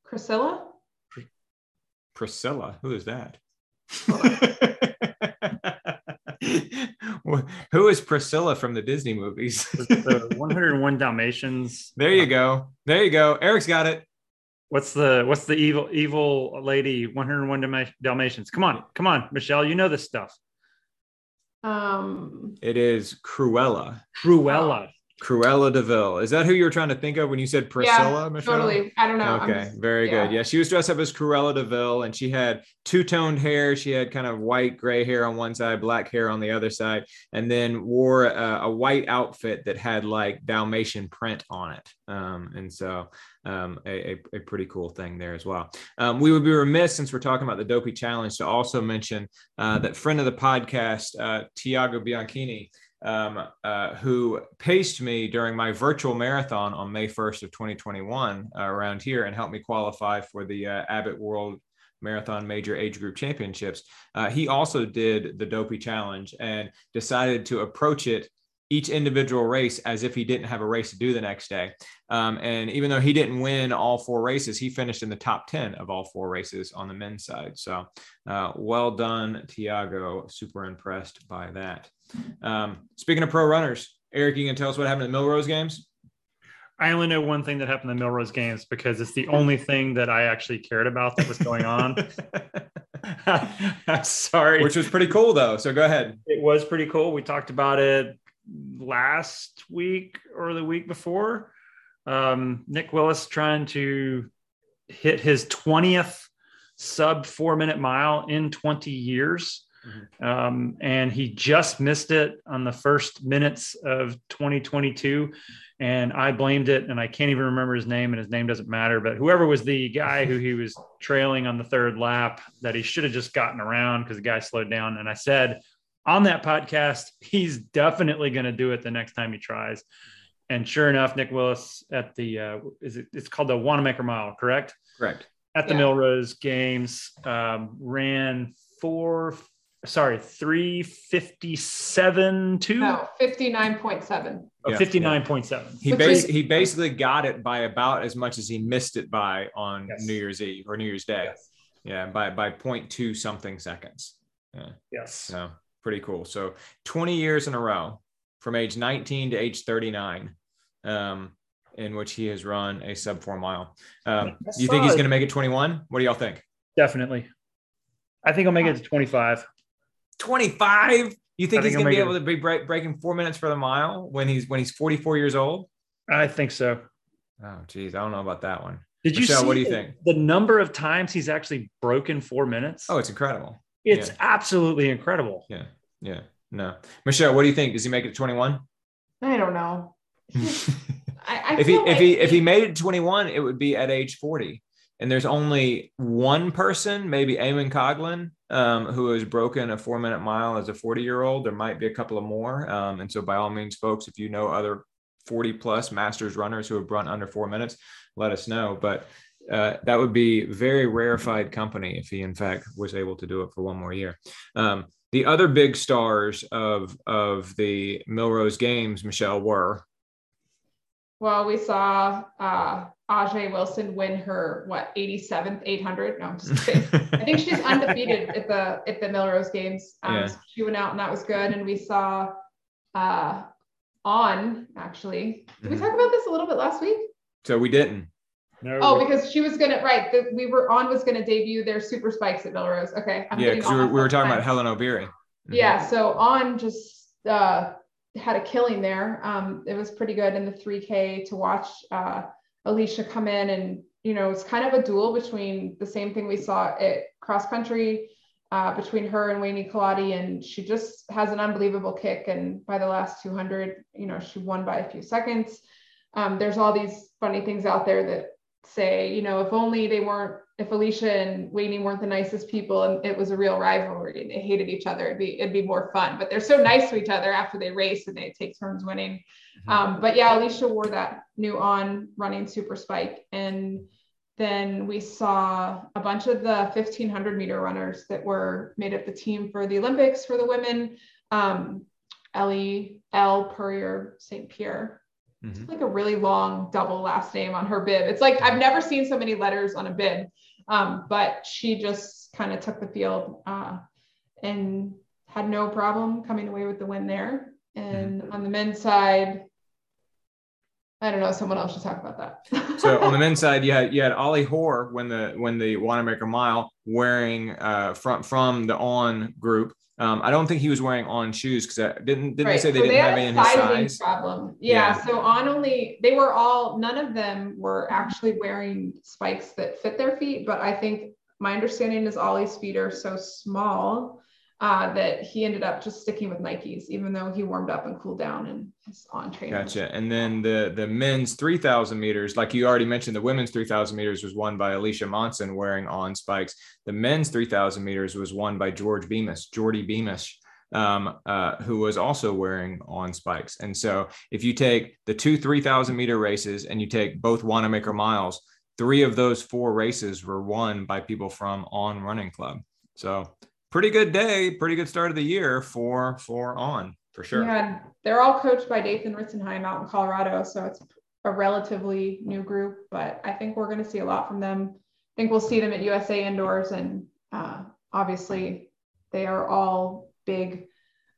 Priscilla? Priscilla? Who is that? Who is Priscilla from the Disney movies? the 101 Dalmatians. There you go. There you go. Eric's got it. What's the what's the evil evil lady 101 Dalmatians? Come on, come on, Michelle. You know this stuff. Um, it is Cruella. Cruella. Cruella de Vil. Is that who you were trying to think of when you said Priscilla? Yeah, Michelle? totally. I don't know. Okay, just, very yeah. good. Yeah, she was dressed up as Cruella de Vil, and she had two-toned hair. She had kind of white, gray hair on one side, black hair on the other side, and then wore a, a white outfit that had like Dalmatian print on it. Um, and so, um, a, a, a, pretty cool thing there as well. Um, we would be remiss since we're talking about the Dopey Challenge to also mention uh, that friend of the podcast, uh, Tiago Bianchini um, uh, who paced me during my virtual marathon on May 1st of 2021 uh, around here and helped me qualify for the uh, Abbott World Marathon Major Age Group Championships. Uh, he also did the Dopey Challenge and decided to approach it each individual race as if he didn't have a race to do the next day. Um, and even though he didn't win all four races, he finished in the top 10 of all four races on the men's side. So uh, well done, Tiago. Super impressed by that. Um, speaking of pro runners, Eric, you can tell us what happened at Millrose Games? I only know one thing that happened in Millrose Games because it's the only thing that I actually cared about that was going on. I'm sorry. Which was pretty cool, though. So go ahead. It was pretty cool. We talked about it last week or the week before. Um, Nick Willis trying to hit his 20th sub four minute mile in 20 years. Mm-hmm. Um, and he just missed it on the first minutes of 2022. And I blamed it, and I can't even remember his name, and his name doesn't matter. But whoever was the guy who he was trailing on the third lap, that he should have just gotten around because the guy slowed down. And I said on that podcast, he's definitely going to do it the next time he tries. And sure enough, Nick Willis at the uh, is it? It's called the Wanamaker Mile, correct? Correct. At the yeah. Millrose Games, um, ran four sorry, 357 2? No, 59.7. Oh, yeah, 59.7. Yeah. He, bas- he basically got it by about as much as he missed it by on yes. New Year's Eve or New Year's Day. Yes. Yeah, by, by 0.2 something seconds. Yeah. Yes. So pretty cool. So 20 years in a row from age 19 to age 39. Um, in which he has run a sub four mile. Um, you think he's going to make it 21? What do y'all think? Definitely. I think I'll make it to 25. 25. You think he's going to be able to be break, breaking four minutes for the mile when he's when he's 44 years old? I think so. Oh, geez, I don't know about that one. Did you see? What do you think? The number of times he's actually broken four minutes. Oh, it's incredible. It's yeah. absolutely incredible. Yeah, yeah. No, Michelle, what do you think? Does he make it 21? I don't know. I, I if he like if he if he made it 21, it would be at age 40 and there's only one person, maybe Eamonn Coghlan, um, who has broken a four minute mile as a 40 year old. There might be a couple of more. Um, and so, by all means, folks, if you know other 40 plus masters runners who have run under four minutes, let us know. But uh, that would be very rarefied company if he, in fact, was able to do it for one more year. Um, the other big stars of of the Millrose Games, Michelle, were. Well, we saw uh, Ajeé Wilson win her what 87th 800. No, I'm just kidding. I think she's undefeated at the at the Millrose Games. Um, yeah. so she went out and that was good. And we saw uh, on actually. Did we mm-hmm. talk about this a little bit last week? So we didn't. No, oh, because she was gonna right. The, we were on was gonna debut their super spikes at Millrose. Okay. I'm yeah, because we, we were, talking time. about Hellen Obiri. Mm-hmm. Yeah. So on just uh, had a killing there. Um, it was pretty good in the 3K to watch. Uh, Alicia come in and you know it's kind of a duel between the same thing we saw at cross country uh, between her and Weini Kelati and she just has an unbelievable kick and by the last 200 you know she won by a few seconds um, there's all these funny things out there that say you know if only they weren't if Alicia and Weini weren't the nicest people and it was a real rivalry and they hated each other, it'd be it'd be more fun. But they're so nice to each other after they race and they take turns winning. Mm-hmm. Um, but yeah, Alicia wore that new on running super spike. And then we saw a bunch of the 1500 meter runners that were made up the team for the Olympics for the women. Um, Ellie L. Purrier St. Pierre. Mm-hmm. It's like a really long double last name on her bib. It's like I've never seen so many letters on a bib. Um, but she just kind of took the field uh, and had no problem coming away with the win there. And mm-hmm. on the men's side, I don't know. Someone else should talk about that. so on the men's side, you had you had Ollie Hoare when the when the Wanamaker Mile wearing uh, from from the on group. Um, I don't think he was wearing on shoes because I didn't didn't right. they say they so didn't they have any in his size problem? Yeah, yeah, So on only they were all none of them were actually wearing spikes that fit their feet, but I think my understanding is Ollie's feet are so small uh, that he ended up just sticking with Nikes, even though he warmed up and cooled down and is on training. Gotcha. And then the the men's 3,000 meters, like you already mentioned, the women's 3,000 meters was won by Alicia Monson wearing on spikes. The men's 3,000 meters was won by George Beamish, Geordie Beamish. Um, uh, who was also wearing on spikes. And so if you take the two 3,000 meter races and you take both Wanamaker miles, three of those four races were won by people from On Running Club. So pretty good day, pretty good start of the year for for On for sure. Yeah, they're all coached by Dathan Ritzenheim out in Colorado, so it's a relatively new group, but I think we're going to see a lot from them. I think we'll see them at USA Indoors, and uh, obviously they are all big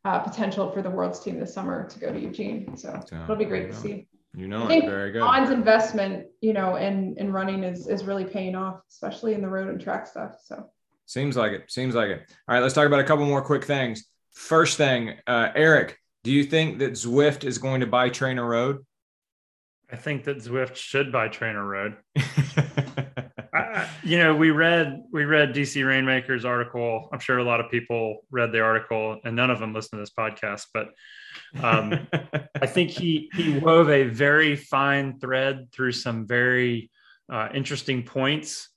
uh, potential for the world's team this summer to go to Eugene. So, so it'll be great to see. You know, I think very good. On's investment, you know, in in running is is really paying off, especially in the road and track stuff. So Seems like it. Seems like it. All right, let's talk about a couple more quick things. First thing, uh, Eric, do you think that Zwift is going to buy Trainer Road? I think that Zwift should buy TrainerRoad. I, you know, we read we read DC Rainmaker's article. I'm sure a lot of people read the article, and none of them listen to this podcast. But um, I think he he wove a very fine thread through some very uh, interesting points.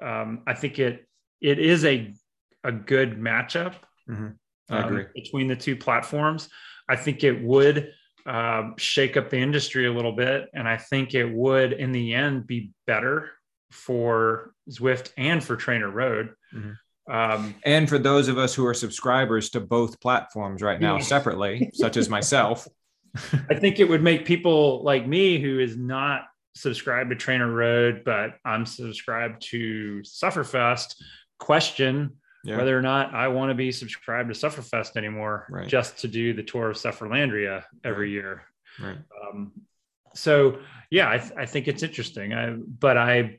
Um, I think it it is a a good matchup mm-hmm. um, between the two platforms. I think it would uh, shake up the industry a little bit, and I think it would, in the end, be better for Zwift and for TrainerRoad. Mm-hmm. Um, and for those of us who are subscribers to both platforms right now, yeah. separately, such as myself, I think it would make people like me who is not subscribed to Trainer Road, but I'm subscribed to Sufferfest question yeah. whether or not I want to be subscribed to Sufferfest anymore, right. just to do the tour of Sufferlandria every right. year. Right. Um, so yeah, I, th- I, think it's interesting. I, but I,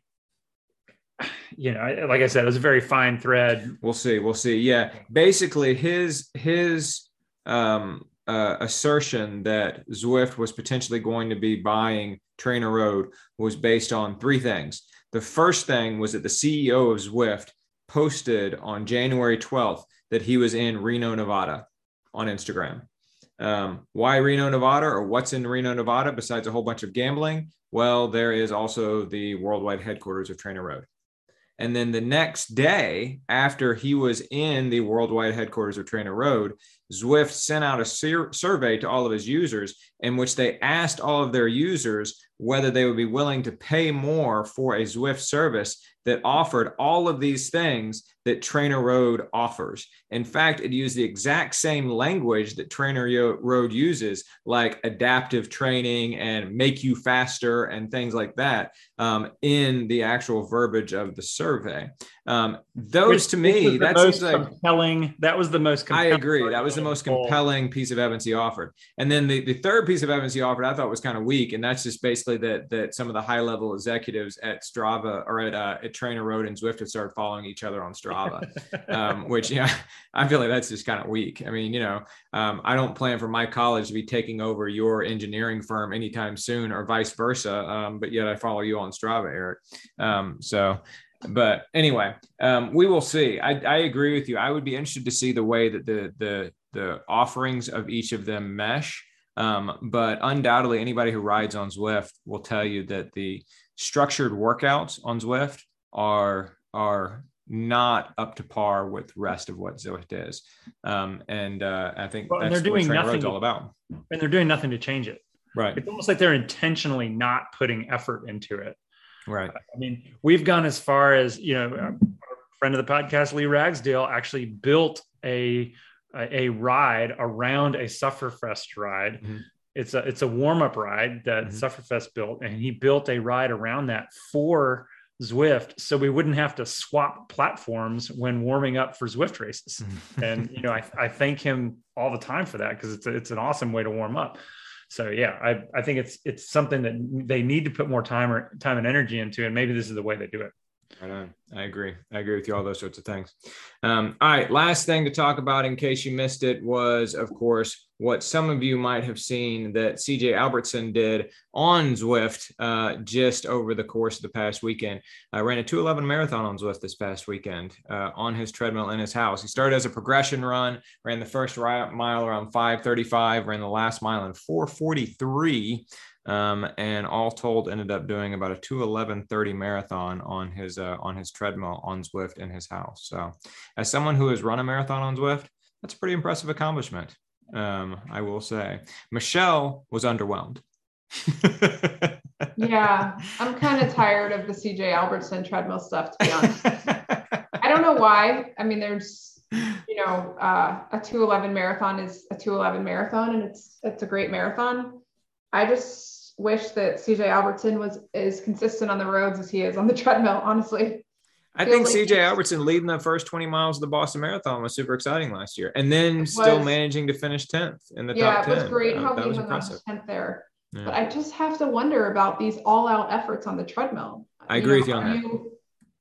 you know, I, like I said, it was a very fine thread. We'll see. We'll see. Yeah. Basically his, his, um, uh, assertion that Zwift was potentially going to be buying Trainer Road was based on three things. The first thing was that the CEO of Zwift posted on January 12th that he was in Reno, Nevada on Instagram. Um, why Reno, Nevada, or what's in Reno, Nevada, besides a whole bunch of gambling? Well, there is also the worldwide headquarters of Trainer Road. And then the next day, after he was in the worldwide headquarters of TrainerRoad, Zwift sent out a sur- survey to all of his users in which they asked all of their users whether they would be willing to pay more for a Zwift service that offered all of these things that TrainerRoad offers. In fact, it used the exact same language that TrainerRoad uses, like adaptive training and make you faster and things like that, um, in the actual verbiage of the survey. Um, those Which, to me, that seems like compelling. That was the most. I agree. That was the most compelling piece of evidence he offered. And then the, the third piece of evidence he offered, I thought was kind of weak, and that's just basically that that some of the high level executives at Strava or at, uh, at Trainer Road and Zwift have started following each other on Strava, um, which yeah, I feel like that's just kind of weak. I mean, you know, um, I don't plan for my college to be taking over your engineering firm anytime soon, or vice versa. Um, but yet I follow you on Strava, Eric. Um, so but anyway, um, we will see. I, I agree with you. I would be interested to see the way that the the the offerings of each of them mesh. Um, but undoubtedly, anybody who rides on Zwift will tell you that the structured workouts on Zwift are are not up to par with the rest of what Zwift is. Um, and uh, I think well, they're doing nothing all about. And they're doing nothing to change it. Right. It's almost like they're intentionally not putting effort into it. Right. I mean, we've gone as far as, you know, our friend of the podcast, Lee Ragsdale, actually built a a ride around a Sufferfest ride. Mm-hmm. It's a it's a warm up ride that mm-hmm. Sufferfest built, and he built a ride around that for Zwift, so we wouldn't have to swap platforms when warming up for Zwift races. Mm-hmm. and you know, I, I thank him all the time for that because it's a, it's an awesome way to warm up. So yeah, I, I think it's it's something that they need to put more time or time and energy into, and maybe this is the way they do it. Right on. I agree. I agree with you all those sorts of things. Um, all right. Last thing to talk about, in case you missed it, was of course what some of you might have seen that CJ Albertson did on Zwift uh, just over the course of the past weekend. I uh, ran a 211 marathon on Zwift this past weekend uh, on his treadmill in his house. He started as a progression run, ran the first mile around 535, ran the last mile in 443 um, and all told ended up doing about a 211.30 marathon on his uh, on his treadmill on Zwift in his house. So, as someone who has run a marathon on Zwift, that's a pretty impressive accomplishment. Um, I will say. Michelle was underwhelmed. yeah, I'm kind of tired of the CJ Albertson treadmill stuff. To be honest, I don't know why. I mean, there's you know uh, a 211 marathon is a 211 marathon, and it's it's a great marathon. I just wish that CJ Albertson was as consistent on the roads as he is on the treadmill, honestly. I think like CJ Albertson leading the first 20 miles of the Boston Marathon was super exciting last year. And then was, still managing to finish 10th in the yeah, top 10. Yeah, it was great uh, how he hung on 10th there. Yeah. But I just have to wonder about these all out efforts on the treadmill. I agree know, with you on that. You,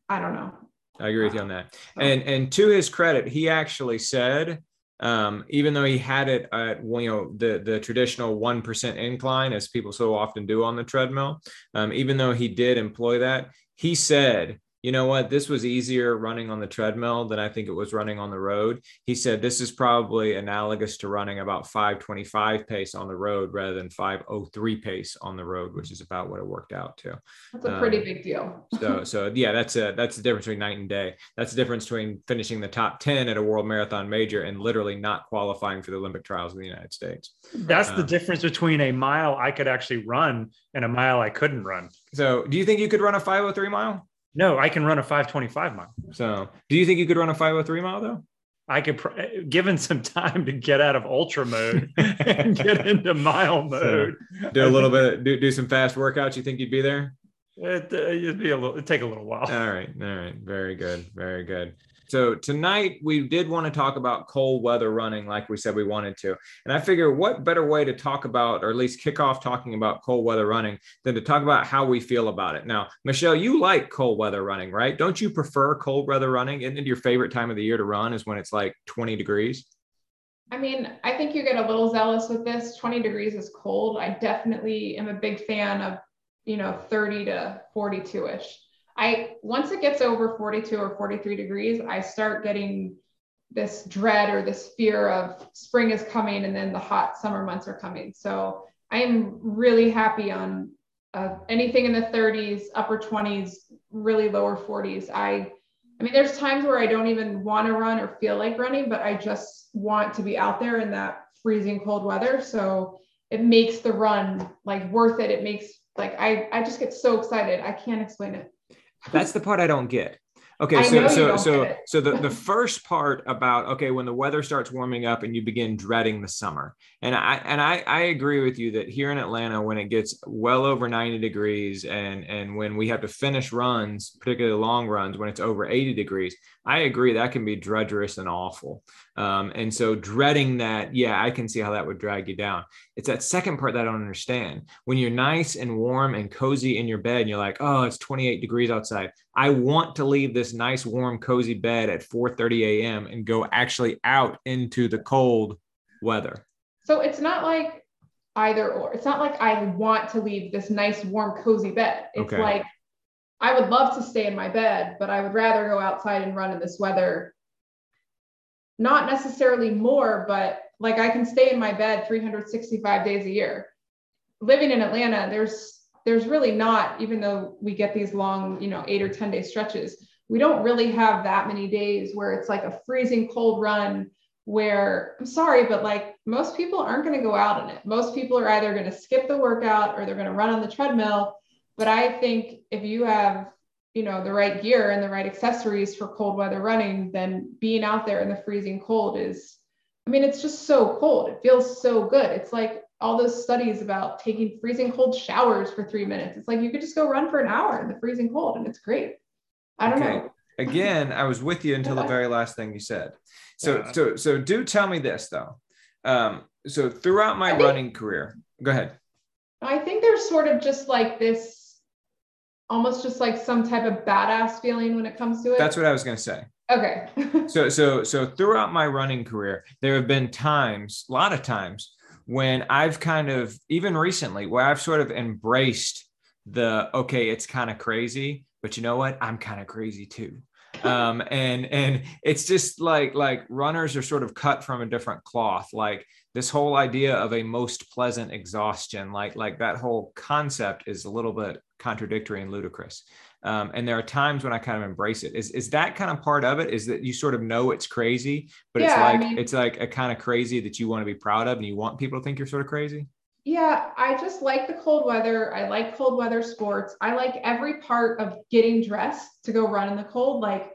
I don't know. I agree with you on that. And and to his credit, he actually said um, even though he had it at you know the the traditional one percent incline as people so often do on the treadmill, um, even though he did employ that, he said you know what, this was easier running on the treadmill than I think it was running on the road. He said this is probably analogous to running about 525 pace on the road rather than 503 pace on the road, which is about what it worked out to. That's a pretty um, big deal. so, so yeah, that's a that's the difference between night and day. That's the difference between finishing the top 10 at a world marathon major and literally not qualifying for the Olympic trials in the United States. That's um, the difference between a mile I could actually run and a mile I couldn't run. So, do you think you could run a 503 mile? No, I can run a 525 mile. So, do you think you could run a 503 mile though? I could, given some time to get out of ultra mode and get into mile mode. So do a little bit, do, do some fast workouts. You think you'd be there? It, uh, it'd be a little, it'd take a little while. All right. All right. Very good. Very good. So tonight we did want to talk about cold weather running, like we said we wanted to. And I figure what better way to talk about, or at least kick off talking about cold weather running, than to talk about how we feel about it. Now, Michelle, you like cold weather running, right? Don't you prefer cold weather running? Isn't it your favorite time of the year to run is when it's like 20 degrees? I mean, I think you get a little zealous with this. 20 degrees is cold. I definitely am a big fan of, you know, 30 to 42 ish. I once it gets over 42 or 43 degrees, I start getting this dread or this fear of spring is coming and then the hot summer months are coming. So I am really happy on uh, anything in the 30s, upper 20s, really lower 40s. I I mean, there's times where I don't even want to run or feel like running, but I just want to be out there in that freezing cold weather. So it makes the run like worth it. It makes like I I just get so excited. I can't explain it. That's the part I don't get. Okay, so so so so the, the first part about okay when the weather starts warming up and you begin dreading the summer. And I and I, I agree with you that here in Atlanta when it gets well over 90 degrees and and when we have to finish runs, particularly long runs when it's over 80 degrees, I agree that can be drudgerous and awful. Um, and so dreading that, yeah, I can see how that would drag you down. It's that second part that I don't understand. When you're nice and warm and cozy in your bed, and you're like, oh, it's 28 degrees outside. I want to leave this nice, warm, cozy bed at 4:30 a.m. and go actually out into the cold weather. So it's not like either or. It's not like I want to leave this nice, warm, cozy bed. It's okay. like I would love to stay in my bed, but I would rather go outside and run in this weather. Not necessarily more, but like I can stay in my bed 365 days a year. Living in Atlanta, there's there's really not, even though we get these long, you know, eight or 10 day stretches, we don't really have that many days where it's like a freezing cold run where I'm sorry, but like most people aren't going to go out in it. Most people are either going to skip the workout or they're going to run on the treadmill but I think if you have, you know, the right gear and the right accessories for cold weather running, then being out there in the freezing cold is, I mean, it's just so cold. It feels so good. It's like all those studies about taking freezing cold showers for three minutes. It's like you could just go run for an hour in the freezing cold and it's great. I don't okay. know. Again, I was with you until the very last thing you said. So, yeah. so, so do tell me this though. Um, so throughout my think, running career, go ahead. I think there's sort of just like this, almost just like some type of badass feeling when it comes to it. That's what I was going to say. Okay. so so so throughout my running career, there have been times, a lot of times, when I've kind of even recently where I've sort of embraced the okay, it's kind of crazy, but you know what? I'm kind of crazy too. um and and it's just like like runners are sort of cut from a different cloth like this whole idea of a most pleasant exhaustion like like that whole concept is a little bit contradictory and ludicrous um, and there are times when I kind of embrace it. Is is that kind of part of it? Is that you sort of know it's crazy, but yeah, it's like I mean, it's like a kind of crazy that you want to be proud of, and you want people to think you're sort of crazy. Yeah, I just like the cold weather. I like cold weather sports. I like every part of getting dressed to go run in the cold. Like,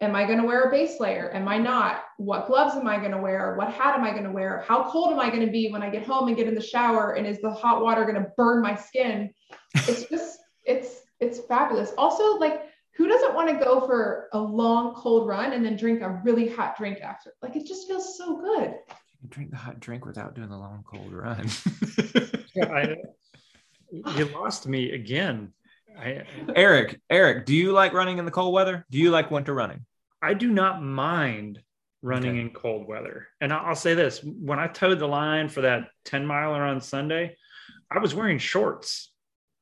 am I going to wear a base layer? Am I not? What gloves am I going to wear? What hat am I going to wear? How cold am I going to be when I get home and get in the shower? And is the hot water going to burn my skin? It's just, it's it's fabulous. Also, like who doesn't want to go for a long cold run and then drink a really hot drink after? Like it just feels so good. You can drink the hot drink without doing the long cold run. yeah, I, you lost me again. I, Eric, Eric, do you like running in the cold weather? Do you like winter running? I do not mind running okay. in cold weather. And I'll say this when I towed the line for that 10 miler on Sunday, I was wearing shorts,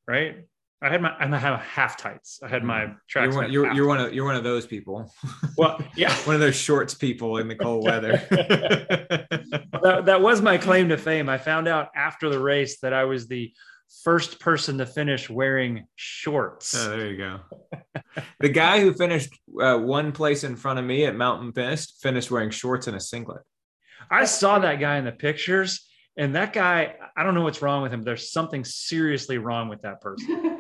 right? I had my I have half tights. I had my tracks. You're, one, you're, you're one of you're one of those people. Well, yeah, one of those shorts people in the cold weather. that, that was my claim to fame. I found out after the race that I was the first person to finish wearing shorts. Oh, there you go. the guy who finished uh, one place in front of me at Mountain Mist finished wearing shorts and a singlet. I saw that guy in the pictures, and that guy, I don't know what's wrong with him. There's something seriously wrong with that person.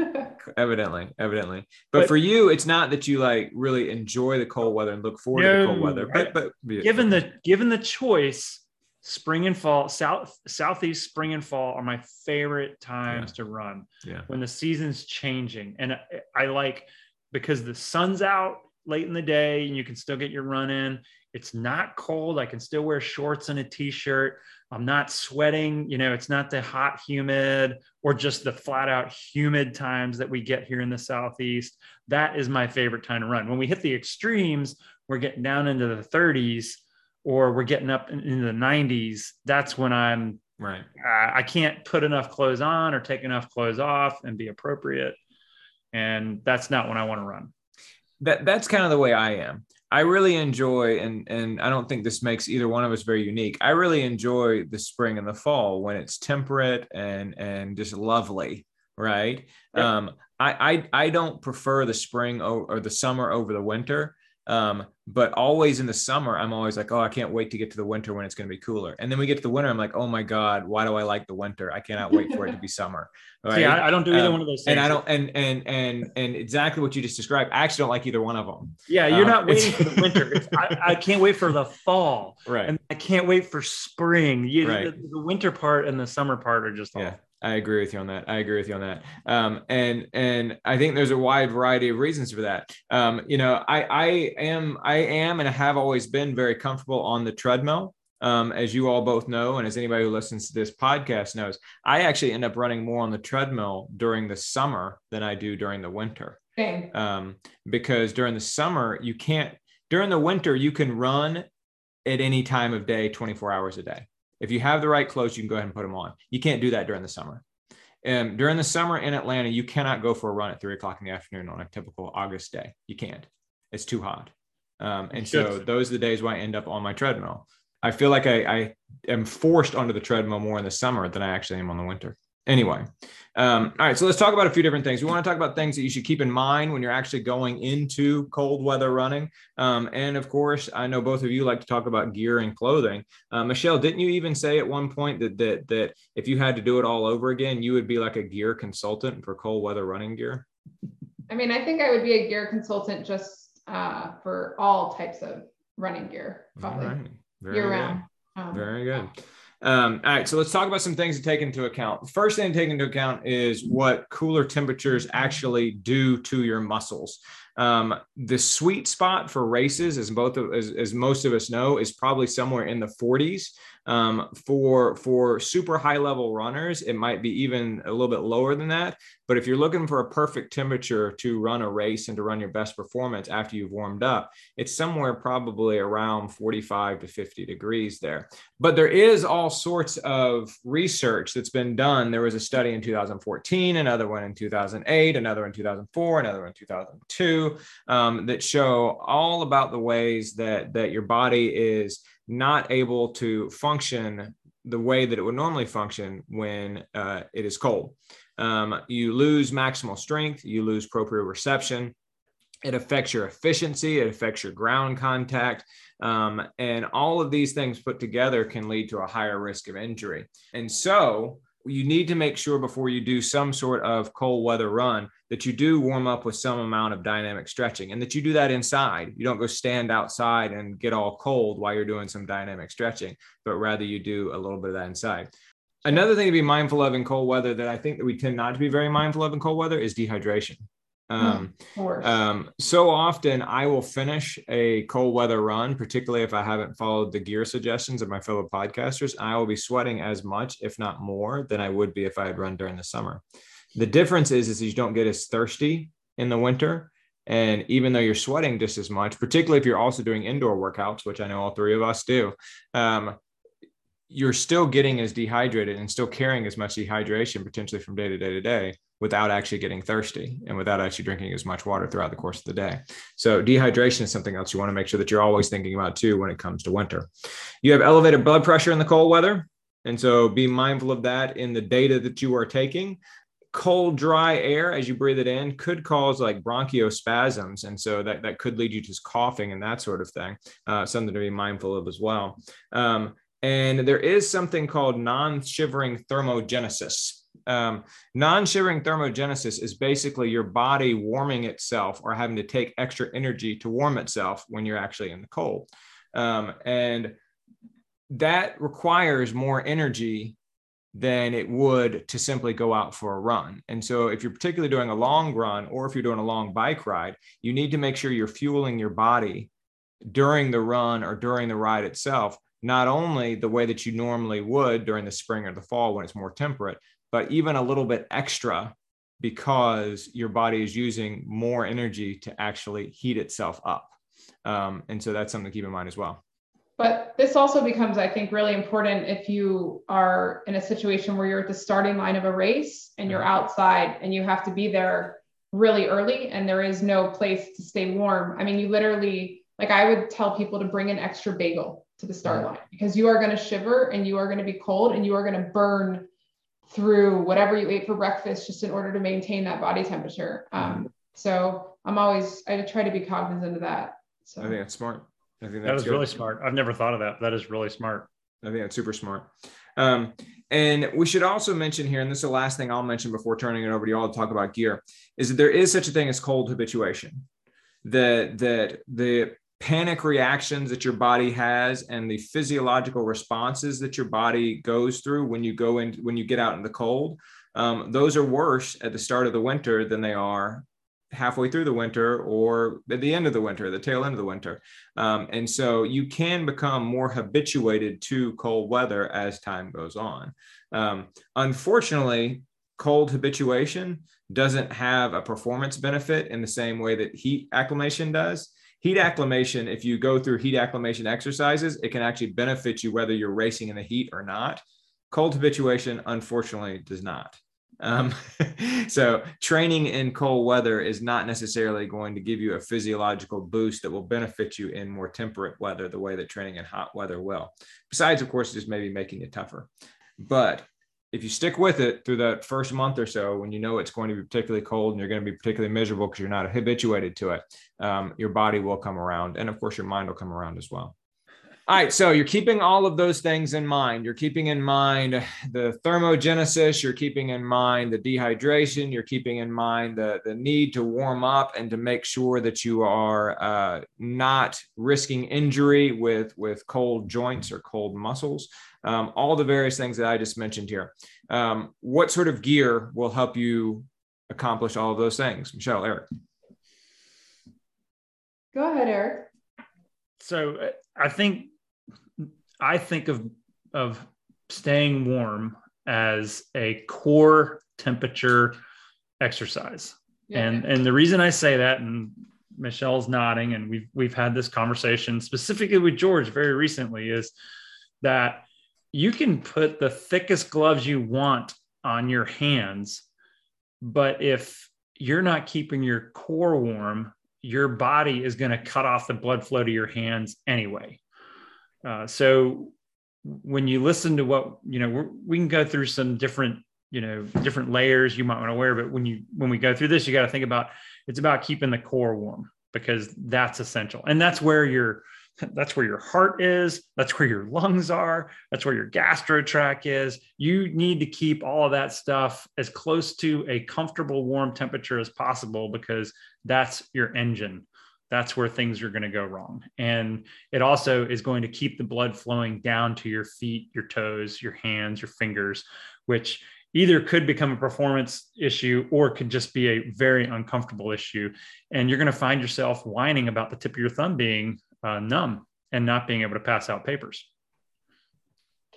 Evidently, evidently. But, but, for you, it's not that you like really enjoy the cold weather and look forward no, to the cold weather. But but given the given the choice, spring and fall, south southeast spring and fall are my favorite times yeah. to run. Yeah. When the season's changing, and I, I like because the sun's out late in the day and you can still get your run in. It's not cold. I can still wear shorts and a t-shirt. I'm not sweating. You know, it's not the hot, humid, or just the flat out humid times that we get here in the Southeast. That is my favorite time to run. When we hit the extremes, we're getting down into the 30s or we're getting up into the 90s. That's when I'm right. Uh, I can't put enough clothes on or take enough clothes off and be appropriate. And that's not when I want to run. That that's kind of the way I am. I really enjoy, and and I don't think this makes either one of us very unique. I really enjoy the spring and the fall when it's temperate and and just lovely, right? Um, I, I I don't prefer the spring or, or the summer over the winter. Um, but always in the summer, I'm always like, oh, I can't wait to get to the winter when it's going to be cooler. And then we get to the winter, I'm like, oh my god, why do I like the winter? I cannot wait for it to be summer. Right? Yeah, I, I don't do either um, one of those. Things. And I don't, and and and and exactly what you just described. I actually don't like either one of them. Yeah, you're um, not waiting for the winter. I, I, can't wait for the fall. Right. And I can't wait for spring. You, right. the, the, winter part and the summer part are just yeah. I agree with you on that. I agree with you on that. Um, and and I think there's a wide variety of reasons for that. Um, you know, I I am I am and I have always been very comfortable on the treadmill. Um, as you all both know, and as anybody who listens to this podcast knows, I actually end up running more on the treadmill during the summer than I do during the winter. Um, because during the summer, you can't, during the winter, you can run at any time of day, 24 hours a day. If you have the right clothes, you can go ahead and put them on. You can't do that during the summer. Um, during the summer in Atlanta, you cannot go for a run at three o'clock in the afternoon on a typical August day. You can't. It's too hot. Um, and so those are the days where I end up on my treadmill. I feel like I, I am forced onto the treadmill more in the summer than I actually am on the winter. Anyway, um, all right, so let's talk about a few different things. We want to talk about things that you should keep in mind when you're actually going into cold weather running. Um, and of course, I know both of you like to talk about gear and clothing. Uh, Michelle, didn't you even say at one point that that that if you had to do it all over again, you would be like a gear consultant for cold weather running gear? I mean, I think I would be a gear consultant just uh, for all types of running gear, probably right. year round. Um, Very good. Um, all right, so let's talk about some things to take into account. First thing to take into account is what cooler temperatures actually do to your muscles. Um, the sweet spot for races, as both of, as, as most of us know, is probably somewhere in the 40s. Um, for for super high level runners, it might be even a little bit lower than that. But if you're looking for a perfect temperature to run a race and to run your best performance after you've warmed up, it's somewhere probably around 45 to 50 degrees there. But there is all sorts of research that's been done. There was a study in 2014, another one in 2008, another in 2004, another one in 2002 um, that show all about the ways that that your body is not able to function the way that it would normally function when uh, it is cold. Um, you lose maximal strength, you lose proprioception. It affects your efficiency, it affects your ground contact, um, and all of these things put together can lead to a higher risk of injury. And so, you need to make sure before you do some sort of cold weather run that you do warm up with some amount of dynamic stretching and that you do that inside. You don't go stand outside and get all cold while you're doing some dynamic stretching, but rather you do a little bit of that inside. Another thing to be mindful of in cold weather that I think that we tend not to be very mindful of in cold weather is dehydration. Um, um, so often I will finish a cold weather run, particularly if I haven't followed the gear suggestions of my fellow podcasters. I will be sweating as much, if not more, than I would be if I had run during the summer. The difference is, is you don't get as thirsty in the winter. And even though you're sweating just as much, particularly if you're also doing indoor workouts, which I know all three of us do, um, you're still getting as dehydrated and still carrying as much dehydration potentially from day to day to day without actually getting thirsty and without actually drinking as much water throughout the course of the day. So dehydration is something else you want to make sure that you're always thinking about too when it comes to winter. You have elevated blood pressure in the cold weather. And so be mindful of that in the data that you are taking cold, dry air as you breathe it in could cause like bronchospasms. And so that, that could lead you to coughing and that sort of thing, uh, something to be mindful of as well. Um, and there is something called non shivering thermogenesis. Um, non shivering thermogenesis is basically your body warming itself or having to take extra energy to warm itself when you're actually in the cold. Um, and that requires more energy than it would to simply go out for a run. And so, if you're particularly doing a long run or if you're doing a long bike ride, you need to make sure you're fueling your body during the run or during the ride itself, not only the way that you normally would during the spring or the fall when it's more temperate, but even a little bit extra because your body is using more energy to actually heat itself up. Um, and so, that's something to keep in mind as well. But this also becomes, I think, really important if you are in a situation where you're at the starting line of a race and you're outside and you have to be there really early and there is no place to stay warm. I mean, you literally, like, I would tell people to bring an extra bagel to the start line because you are going to shiver and you are going to be cold and you are going to burn through whatever you ate for breakfast just in order to maintain that body temperature. Um, so I'm always, I try to be cognizant of that. So I think that's smart. I think that is really smart. I've never thought of that. That is really smart. I think that's super smart. Um, and we should also mention here, and this is the last thing I'll mention before turning it over to you all to talk about gear, is that there is such a thing as cold habituation. That that the panic reactions that your body has and the physiological responses that your body goes through when you go in when you get out in the cold, um, those are worse at the start of the winter than they are halfway through the winter or at the end of the winter, the tail end of the winter. Um, and so you can become more habituated to cold weather as time goes on. Um, unfortunately, cold habituation doesn't have a performance benefit in the same way that heat acclimation does. Heat acclimation, if you go through heat acclimation exercises, it can actually benefit you whether you're racing in the heat or not. Cold habituation, unfortunately, does not. Um, so training in cold weather is not necessarily going to give you a physiological boost that will benefit you in more temperate weather the way that training in hot weather will. Besides, of course, just maybe making it tougher. But if you stick with it through that first month or so, when you know it's going to be particularly cold and you're going to be particularly miserable because you're not habituated to it, um, your body will come around. And of course, your mind will come around as well. All right, so you're keeping all of those things in mind. You're keeping in mind the thermogenesis, you're keeping in mind the dehydration, you're keeping in mind the, the need to warm up and to make sure that you are uh, not risking injury with, with cold joints or cold muscles. Um, all the various things that I just mentioned here. Um, what sort of gear will help you accomplish all of those things? Michelle, Eric. Go ahead, Eric. So uh, I think I think of of staying warm as a core temperature exercise. Yeah. And and the reason I say that, and Michelle's nodding, and we've we've had this conversation specifically with George very recently, is that you can put the thickest gloves you want on your hands, but if you're not keeping your core warm, your body is going to cut off the blood flow to your hands anyway. Uh, so when you listen to what you know, we can go through some different you know different layers you might want to wear, but when you when we go through this, you got to think about it's about keeping the core warm because that's essential, and that's where your that's where your heart is. That's where your lungs are. That's where your gastro tract is. You need to keep all of that stuff as close to a comfortable warm temperature as possible because that's your engine that's where things are going to go wrong and it also is going to keep the blood flowing down to your feet your toes your hands your fingers which either could become a performance issue or could just be a very uncomfortable issue and you're going to find yourself whining about the tip of your thumb being uh, numb and not being able to pass out papers.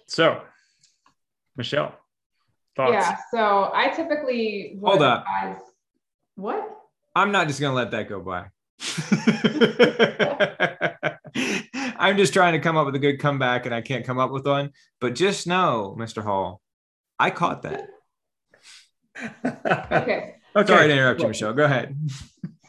So, Michelle, thoughts? Yeah. So I typically hold up. Advise, what? I'm not just going to let that go by. I'm just trying to come up with a good comeback and I can't come up with one. But just know, Mr. Hall, I caught that. okay. Okay. Sorry to interrupt you, Michelle. Go ahead.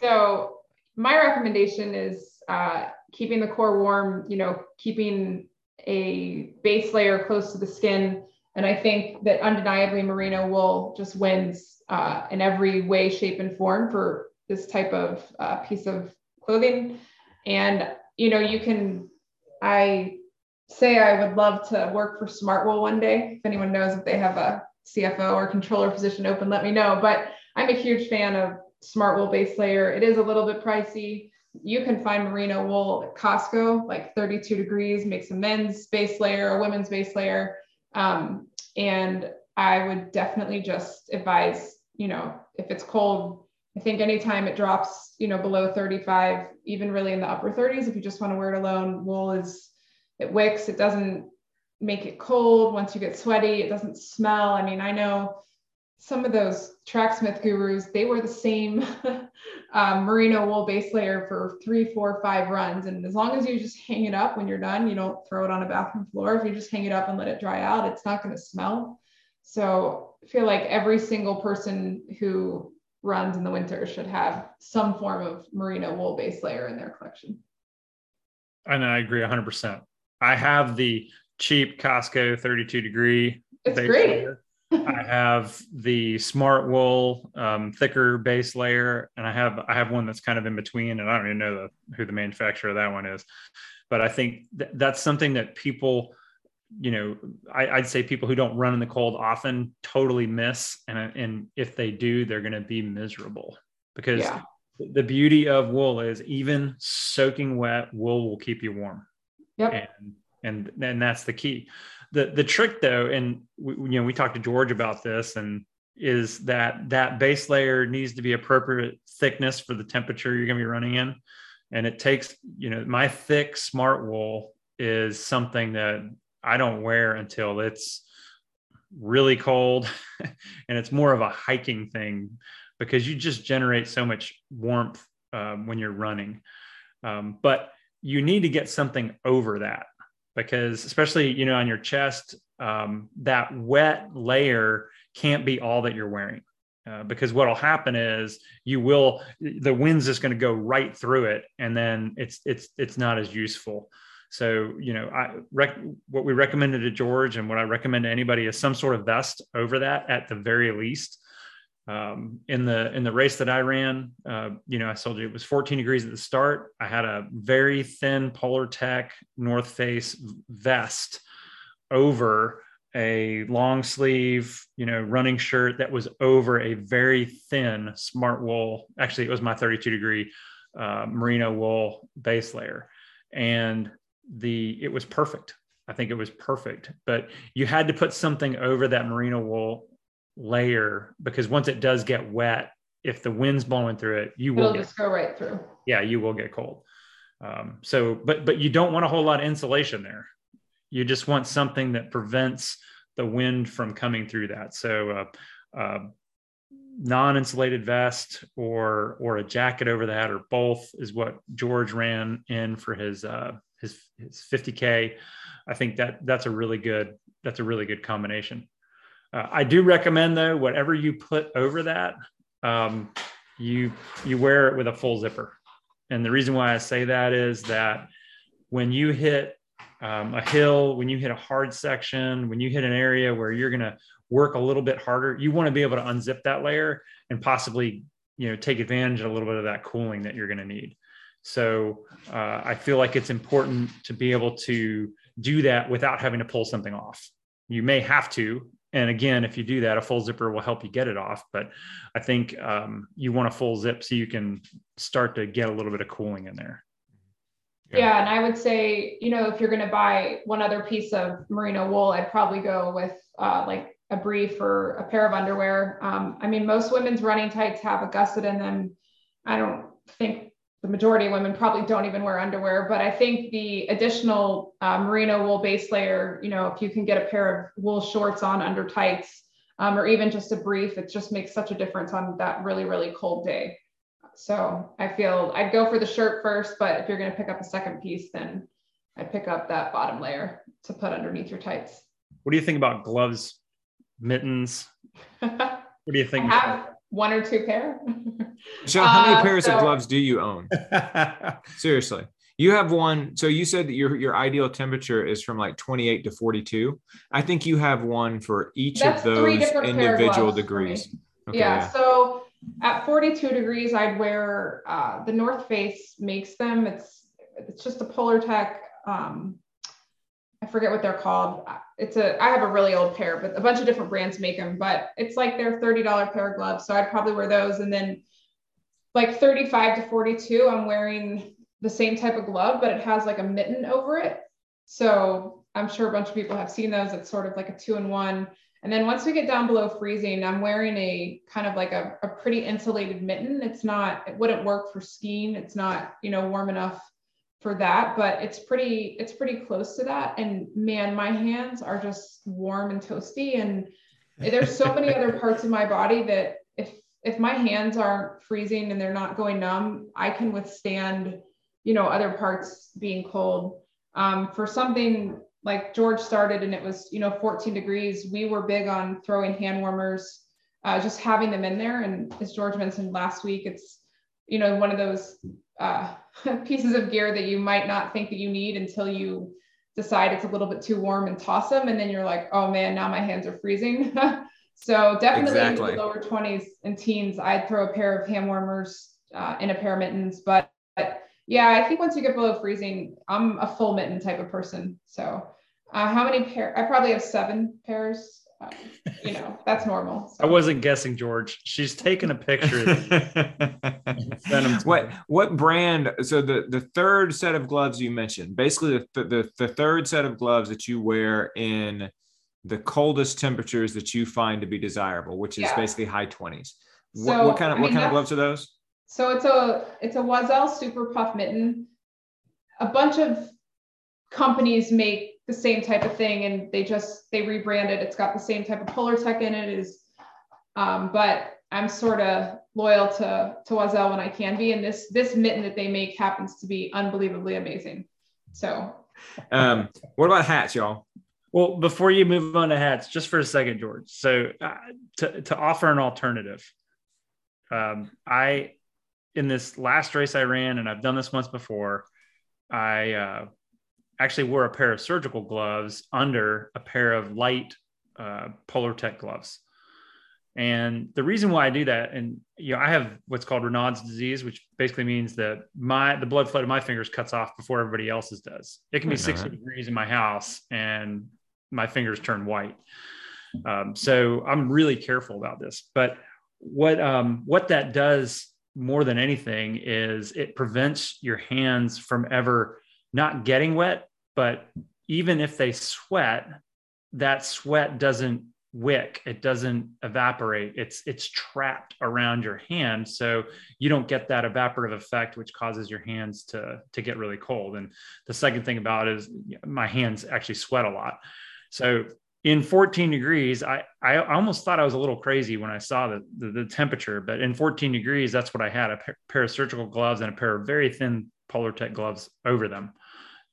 So my recommendation is uh, keeping the core warm, you know, keeping a base layer close to the skin. And I think that undeniably merino wool just wins uh, in every way, shape, and form for this type of uh, piece of clothing. And, you know, you can, I say I would love to work for Smartwool one day. If anyone knows if they have a CFO or controller position open, let me know. But I'm a huge fan of Smartwool base layer. It is a little bit pricey you can find merino wool at Costco, like 32 degrees, makes a men's base layer, a women's base layer. Um, and I would definitely just advise, you know, if it's cold, I think anytime it drops, you know, below 35, even really in the upper 30s, if you just want to wear it alone, wool is, it wicks, it doesn't make it cold. Once you get sweaty, it doesn't smell. I mean, I know some of those tracksmith gurus, they wear the same um, merino wool base layer for three, four, five runs. And as long as you just hang it up when you're done, you don't throw it on a bathroom floor. If you just hang it up and let it dry out, it's not going to smell. So I feel like every single person who runs in the winter should have some form of merino wool base layer in their collection. And I agree 100%. I have the cheap Costco 32 degree. It's great. Layer. I have the Smartwool um, thicker base layer, and I have I have one that's kind of in between, and I don't even know the, who the manufacturer of that one is, but I think th- that's something that people, you know, I, would say people who don't run in the cold often totally miss, and uh, and if they do, they're going to be miserable because yeah. the beauty of wool is even soaking wet wool will keep you warm. Yep. And and and that's the key the the trick though and we, you know we talked to george about this and is that that base layer needs to be appropriate thickness for the temperature you're going to be running in and it takes you know my thick Smartwool is something that i don't wear until it's really cold and it's more of a hiking thing because you just generate so much warmth um, when you're running. Um, but you need to get something over that because especially you know on your chest um, that wet layer can't be all that you're wearing uh, because what'll happen is you will the wind's just going to go right through it and then it's it's it's not as useful so you know i rec- what we recommended to george and what i recommend to anybody is some sort of vest over that at the very least um, in the in the race that I ran, uh, you know, I told you it was 14 degrees at the start. I had a very thin Polartec North Face vest over a long sleeve, you know, running shirt that was over a very thin Smartwool. Actually, it was my 32 degree uh, merino wool base layer, and the it was perfect. I think it was perfect, but you had to put something over that merino wool layer because once it does get wet, if the wind's blowing through it, you It'll will just get, go right through. Yeah, you will get cold. Um, so, but but you don't want a whole lot of insulation there. You just want something that prevents the wind from coming through that. So, uh, uh, non-insulated vest or or a jacket over that or both is what George ran in for his uh, his his 50k. I think that that's a really good that's a really good combination. Uh, I do recommend though, whatever you put over that, um, you you wear it with a full zipper. And the reason why I say that is that when you hit um, a hill, when you hit a hard section, when you hit an area where you're going to work a little bit harder, you want to be able to unzip that layer and possibly, you know, take advantage of a little bit of that cooling that you're going to need. So uh, I feel like it's important to be able to do that without having to pull something off. You may have to. And again, if you do that, a full zipper will help you get it off. But I think um, you want a full zip so you can start to get a little bit of cooling in there. Yeah. yeah. and I would say, you know, if you're going to buy one other piece of merino wool, I'd probably go with uh, like a brief or a pair of underwear. Um, I mean, most women's running tights have a gusset in them. I don't think the majority of women probably don't even wear underwear, but I think the additional uh, merino wool base layer, you know, if you can get a pair of wool shorts on under tights, um, or even just a brief, it just makes such a difference on that really, really cold day. So I feel I'd go for the shirt first, but if you're going to pick up a second piece, then I'd pick up that bottom layer to put underneath your tights. What do you think about gloves, mittens? what do you think? I have one or two pair. so how many uh, pairs so, of gloves do you own? Seriously. You have one. So you said that your your ideal temperature is from like 28 to 42. I think you have one for each of those individual degrees. Okay, yeah, yeah, So at 42 degrees, I'd wear uh, the North Face makes them. It's it's just a Polartec. Um, I forget what they're called it's a I have a really old pair, but a bunch of different brands make them, but it's like their $30 pair of gloves. So I'd probably wear those. And then like 35 to 42, I'm wearing the same type of glove, but it has like a mitten over it. So I'm sure a bunch of people have seen those. It's sort of like a two in one. And then once we get down below freezing, I'm wearing a kind of like a, a pretty insulated mitten. It's not, it wouldn't work for skiing. It's not, you know, warm enough for that, but it's pretty it's pretty close to that. And man, my hands are just warm and toasty. And there's so many other parts of my body that if if my hands aren't freezing and they're not going numb, I can withstand, you know, other parts being cold. Um, for something like George started and it was, you know, 14 degrees, we were big on throwing hand warmers, uh, just having them in there. And as George mentioned last week, it's, you know, one of those uh, pieces of gear that you might not think that you need until you decide it's a little bit too warm and toss them. And then you're like, oh man, now my hands are freezing. so definitely exactly. in the lower 20s and teens, I'd throw a pair of hand warmers uh, and a pair of mittens. But, but, yeah, I think once you get below freezing, I'm a full mitten type of person. So uh, how many pair? I probably have seven pairs um, you know, that's normal. So. I wasn't guessing, George. She's taken a picture. what what brand? So the the third set of gloves you mentioned, basically the, the the third set of gloves that you wear in the coldest temperatures that you find to be desirable, which is yeah. basically high twenties. So, what, what, kind of I mean, what kind of gloves are those? So it's a it's a Oiselle Super Puff mitten. A bunch of companies make the same type of thing and they just they rebranded. It's got the same type of Polartec in it is um, but i'm sort of loyal to to Oiselle when i can be and this this mitten that they make happens to be unbelievably amazing. So um, what about hats y'all? Well before you move on to hats just for a second george. So uh, to, to offer an alternative um, i in this last race i ran and i've done this once before i uh, actually wore a pair of surgical gloves under a pair of light uh, Polartec gloves. And the reason why I do that, and you know, I have what's called Raynaud's disease, which basically means that my the blood flow to my fingers cuts off before everybody else's does. It can be 60 degrees in my house, and my fingers turn white. Um, so I'm really careful about this. But what um, what that does more than anything is it prevents your hands from ever not getting wet but even if they sweat, that sweat doesn't wick. It doesn't evaporate. It's it's trapped around your hand. So you don't get that evaporative effect which causes your hands to to get really cold. And the second thing about is my hands actually sweat a lot. So in 14 degrees I, I almost thought i was a little crazy when i saw the, the, the temperature but in 14 degrees that's what i had a pair of surgical gloves and a pair of very thin polartec gloves over them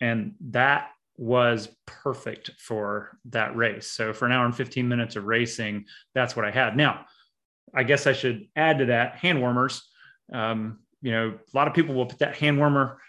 and that was perfect for that race. So for an hour and 15 minutes of racing, that's what I had. Now, I guess I should add to that hand warmers. Um, you know, a lot of people will put that hand warmer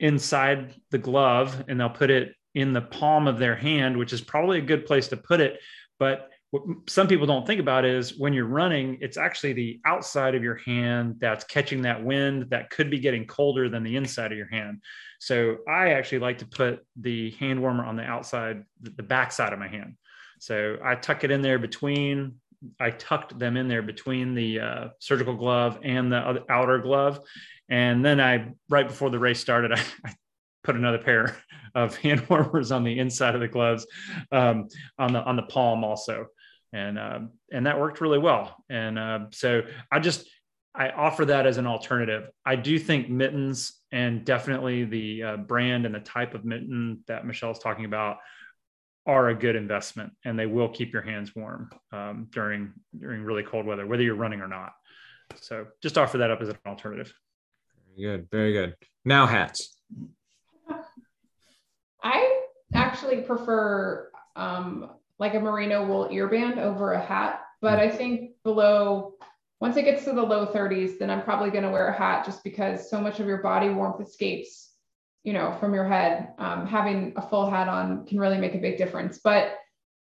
inside the glove and they'll put it in the palm of their hand, which is probably a good place to put it. But what some people don't think about is when you're running, it's actually the outside of your hand that's catching that wind that could be getting colder than the inside of your hand. So I actually like to put the hand warmer on the outside, the back side of my hand. So I tuck it in there between, I tucked them in there between the uh, surgical glove and the outer glove. And then I, right before the race started, I, I put another pair of hand warmers on the inside of the gloves um, on the on the palm also and uh, and that worked really well and uh, so i just I offer that as an alternative. I do think mittens and definitely the uh, brand and the type of mitten that Michelle's talking about are a good investment, and they will keep your hands warm um, during during really cold weather, whether you're running or not. So just offer that up as an alternative. Very good, very good. Now hats. I actually prefer um, like a merino wool earband over a hat, but I think below once it gets to the low 30s, then I'm probably going to wear a hat just because so much of your body warmth escapes, you know, from your head. Um, having a full hat on can really make a big difference. But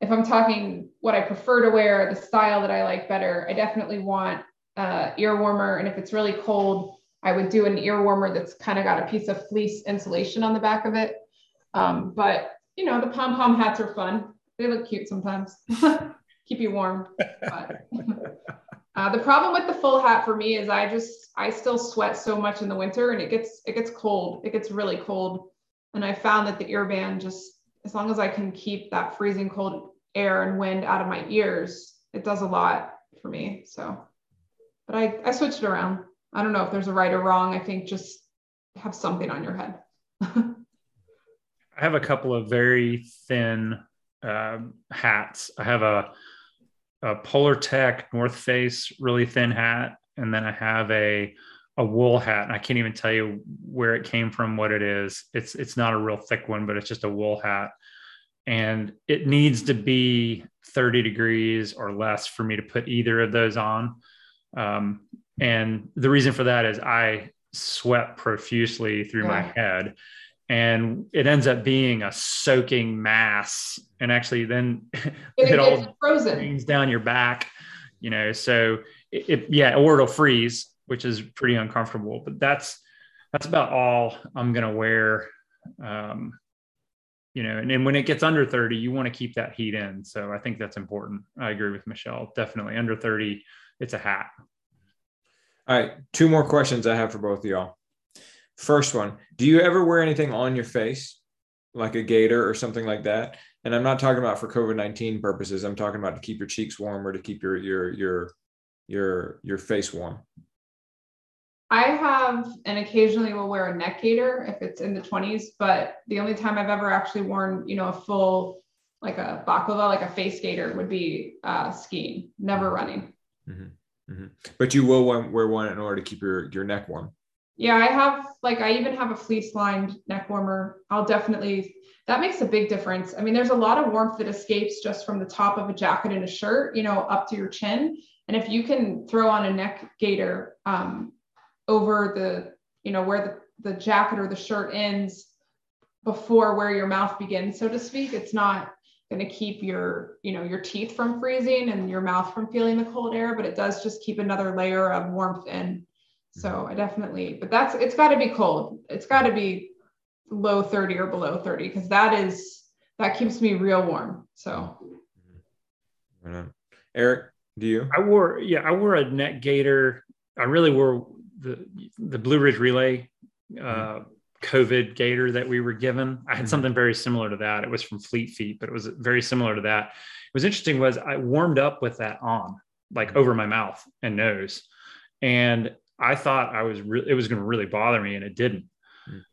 if I'm talking what I prefer to wear, the style that I like better, I definitely want uh, ear warmer. And if it's really cold, I would do an ear warmer that's kind of got a piece of fleece insulation on the back of it. Um, but you know, the pom pom hats are fun. They look cute sometimes. Keep you warm. Uh, the problem with the full hat for me is I just I still sweat so much in the winter and it gets it gets cold. It gets really cold. And I found that the earband just as long as I can keep that freezing cold air and wind out of my ears, it does a lot for me. So but I, I switched it around. I don't know if there's a right or wrong. I think just have something on your head. I have a couple of very thin um, hats. I have a a Polartec North Face really thin hat, and then I have a a wool hat. And I can't even tell you where it came from, what it is. It's it's not a real thick one, but it's just a wool hat. And it needs to be 30 degrees or less for me to put either of those on. Um, and the reason for that is I sweat profusely through yeah. my head and it ends up being a soaking mass. And actually then it, it all frozen. down your back you know so it, it, yeah or it'll freeze which is pretty uncomfortable but that's that's about all i'm going to wear um, you know and, and when it gets under 30 you want to keep that heat in. So i think that's important. I agree with michelle. Definitely under 30 it's a hat. All right two more questions i have for both of y'all First one, do you ever wear anything on your face, like a gaiter or something like that? And I'm not talking about for COVID nineteen purposes. I'm talking about to keep your cheeks warm or to keep your your your your your face warm. I have and occasionally will wear a neck gaiter if it's in the 20s, but the only time I've ever actually worn, you know, a full like a baklava, like a face gaiter would be uh, skiing, never running. Mm-hmm. Mm-hmm. But you will wear one in order to keep your your neck warm. Yeah, I have like I even have a fleece lined neck warmer. I'll definitely that makes a big difference. I mean, there's a lot of warmth that escapes just from the top of a jacket and a shirt, you know, up to your chin. And if you can throw on a neck gaiter um, over the, you know, where the, the jacket or the shirt ends before where your mouth begins, so to speak, it's not going to keep your, you know, your teeth from freezing and your mouth from feeling the cold air, but it does just keep another layer of warmth in so I definitely, but that's it's got to be cold. It's got to be low 30 or below 30 because that is that keeps me real warm. So Eric, do you? I wore yeah, I wore a neck gaiter. I really wore the the Blue Ridge Relay uh, COVID gaiter that we were given. I had Mhm. something very similar to that. It was from Fleet Feet, but it was very similar to that. It was interesting was I warmed up with that on, like over my mouth and nose, and I thought I was re- it was going to really bother me, and it didn't.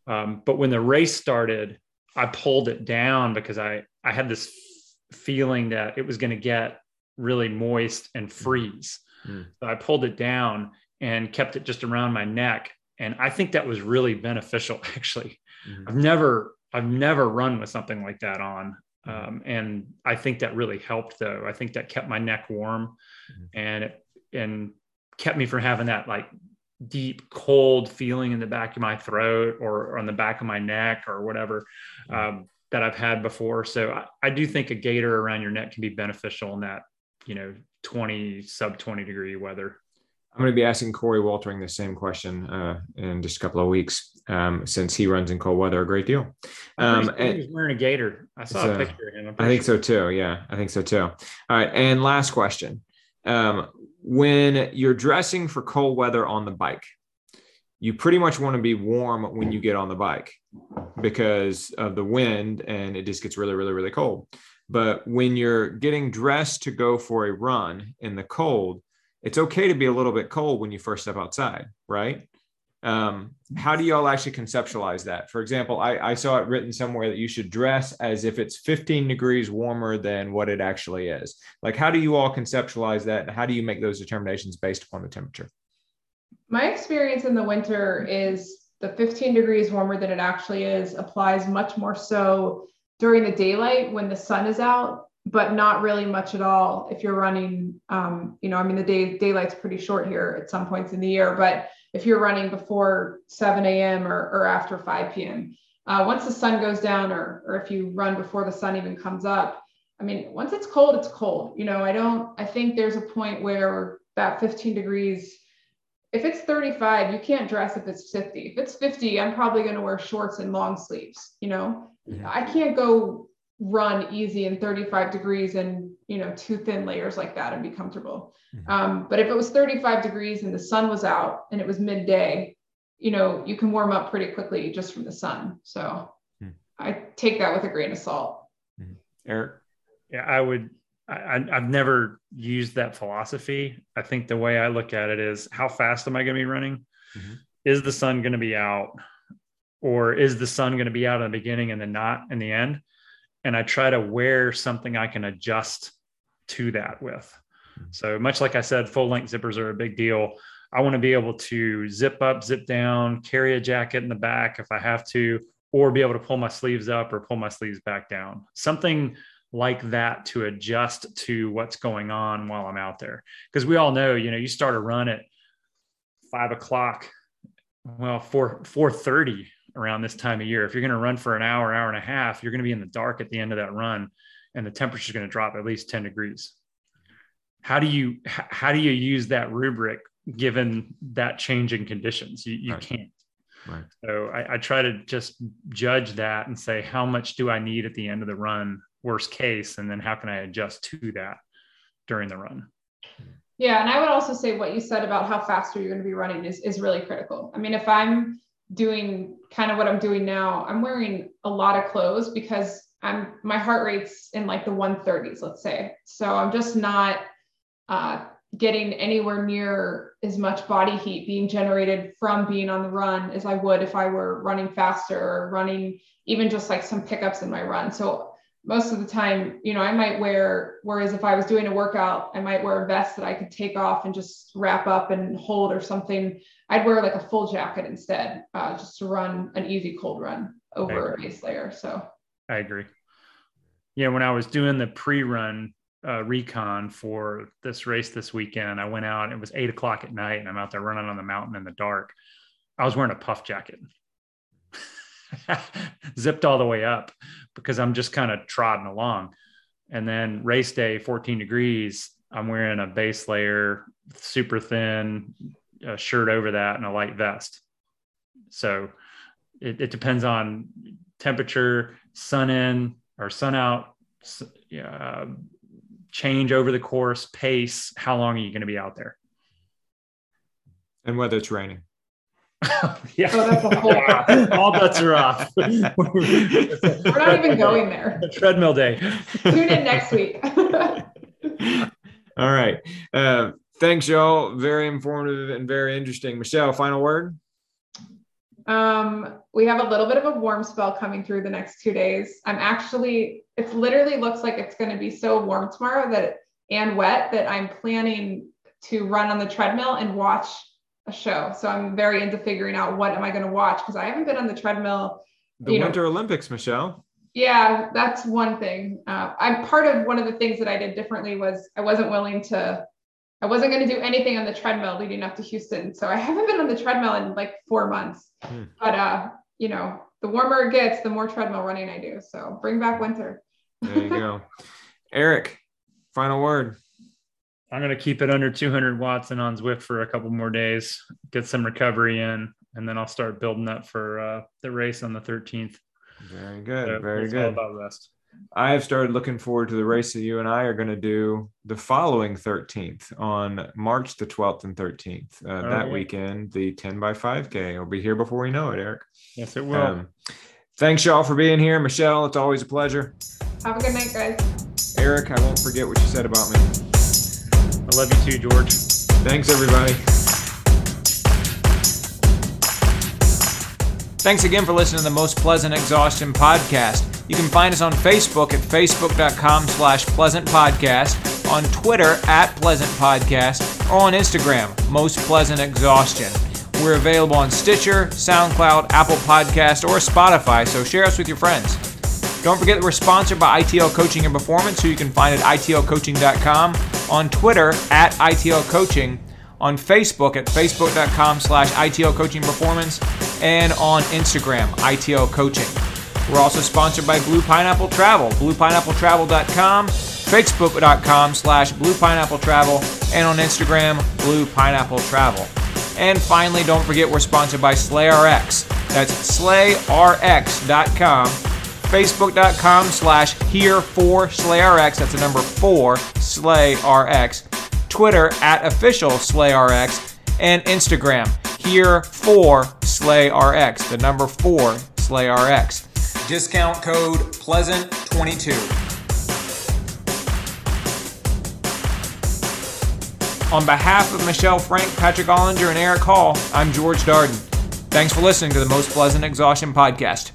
Um, but when the race started, I pulled it down because I I had this f- feeling that it was going to get really moist and freeze. Mm. So I pulled it down and kept it just around my neck, and I think that was really beneficial. Actually, Mhm. I've never I've never run with something like that on. Um, and I think that really helped though. I think that kept my neck warm Mhm. and it, and kept me from having that like deep cold feeling in the back of my throat or on the back of my neck or whatever um, that I've had before. So I, I do think a gaiter around your neck can be beneficial in that, you know, 20 sub 20 degree weather. I'm going to be asking Coree Woltering the same question uh, in just a couple of weeks, um, since he runs in cold weather a great deal. Um, Um, he was wearing a gaiter. I saw a a- picture of him. I'm I think sure. so too. Yeah, I think so too. All right, and last question: um, When you're dressing for cold weather on the bike, you pretty much want to be warm when you get on the bike because of the wind, and it just gets really, really, really cold. But when you're getting dressed to go for a run in the cold, it's okay to be a little bit cold when you first step outside, right? Um, how do y'all actually conceptualize that? For example, I, I saw it written somewhere that you should dress as if it's 15 degrees warmer than what it actually is. Like, how do you all conceptualize that? And how do you make those determinations based upon the temperature? My experience in the winter is the 15 degrees warmer than it actually is applies much more so during the daylight when the sun is out, but not really much at all if you're running. Um, you know, I mean, the day daylight's pretty short here at some points in the year, but if you're running before 7 a.m. or, or after 5 p.m., uh, once the sun goes down, or or if you run before the sun even comes up, I mean, once it's cold, it's cold. You know, I don't. I think there's a point where that 15 degrees if it's 35, you can't dress if it's 50. If it's 50, I'm probably going to wear shorts and long sleeves. You know, Mhm. I can't go run easy in 35 degrees and, you know, two thin layers like that and be comfortable. Mhm. Um, but if it was 35 degrees and the sun was out and it was midday, you know, you can warm up pretty quickly just from the sun. So Hmm. I take that with a grain of salt. Eric? Yeah, I would. I, I- I've never used that philosophy. I think the way I look at it is how fast am I going to be running? Mhm. Is the sun going to be out? Or is the sun going to be out in the beginning and then not in the end? And I try to wear something I can adjust to that with. Mhm. So, much like I said, full length zippers are a big deal. I want to be able to zip up, zip down, carry a jacket in the back if I have to, or be able to pull my sleeves up or pull my sleeves back down. Something like that to adjust to what's going on while I'm out there. Because we all know, you know, you start a run at five o'clock, well, four four thirty around this time of year. If you're going to run for an hour, hour and a half, you're going to be in the dark at the end of that run, and the temperature is going to drop at least ten degrees. How do you how do you use that rubric given that change in conditions? You, you Right. can't. Right. So I, I try to just judge that and say, how much do I need at the end of the run, worst case, and then how can I adjust to that during the run? Yeah, and I would also say what you said about how fast are you're going to be running is, is really critical. I mean, if I'm doing kind of what I'm doing now, I'm wearing a lot of clothes because I'm my heart rate's in like the 130s, let's say. So I'm just not uh, getting anywhere near as much body heat being generated from being on the run as I would if I were running faster or running even just like some pickups in my run. So most of the time, you know, I might wear, whereas if I was doing a workout, I might wear a vest that I could take off and just wrap up and hold or something. I'd wear like a full jacket instead, uh, just to run an easy cold run over a base layer. So, I agree. Yeah, when I was doing the pre-run uh, recon for this race this weekend, I went out. It was eight o'clock at night, and I'm out there running on the mountain in the dark. I was wearing a puff jacket, zipped all the way up because I'm just kind of trotting along. And then race day, 14 degrees. I'm wearing a base layer, super thin shirt over that, and a light vest. So it, it depends on temperature, sun in or sun out, uh, change over the course, pace. How long are you going to be out there? And whether it's raining. yeah. Oh, that's a whole. All bets are off. We're not even going there. Treadmill day. Tune in next week. All right. Uh, thanks, y'all. Very informative and very interesting. Michelle, final word. Um, we have a little bit of a warm spell coming through the next two days. I'm actually, it literally looks like it's going to be so warm tomorrow that and wet that I'm planning to run on the treadmill and watch a show. So I'm very into figuring out what am I going to watch because I haven't been on the treadmill. The you know, Winter Olympics, Michelle. Yeah, that's one thing. Uh, I'm part of one of the things that I did differently was I wasn't willing to, I wasn't going to do anything on the treadmill leading up to Houston. So I haven't been on the treadmill in like four months. Hmm. But uh, you know, the warmer it gets, the more treadmill running I do. So bring back winter. There you go. Eric, final word. I'm going to keep it under 200 watts and on Zwift for a couple more days, get some recovery in, and then I'll start building up for uh, the race on the 13th. Very good. So very it's all good. about rest. I have started looking forward to the race that you and I are going to do the following 13th on March the 12th and 13th. Uh, Oh, that yeah. weekend, the 10 by 5K will be here before we know it, Eric. Yes, it will. Um, thanks, y'all, for being here. Michelle, it's always a pleasure. Have a good night, guys. Eric, I won't forget what you said about me. I love you too, George. Thanks, everybody. Thanks again for listening to the Most Pleasant Exhaustion podcast. You can find us on Facebook at facebook.com slash pleasant podcast, on Twitter at pleasant podcast, or on Instagram, Most Pleasant Exhaustion. We're available on Stitcher, SoundCloud, Apple Podcast, or Spotify, so share us with your friends. Don't forget that we're sponsored by ITL Coaching and Performance, who you can find at itlcoaching.com, on Twitter at ITL Coaching, on Facebook at facebook.com slash ITL Coaching Performance, and on Instagram, ITL Coaching. We're also sponsored by Blue Pineapple Travel, bluepineappletravel.com, facebook.com slash Blue Pineapple Travel, and on Instagram, Blue Pineapple Travel. And finally, don't forget we're sponsored by SlayRx. That's slayrx.com facebook.com slash here for slayrx. That's the number four slayrx. Twitter at official slayrx. And instagram here for slayrx. The number four slayrx discount code pleasant 22 on behalf of michelle frank patrick ollinger and eric hall i'm george darden. Thanks for listening to the most pleasant exhaustion podcast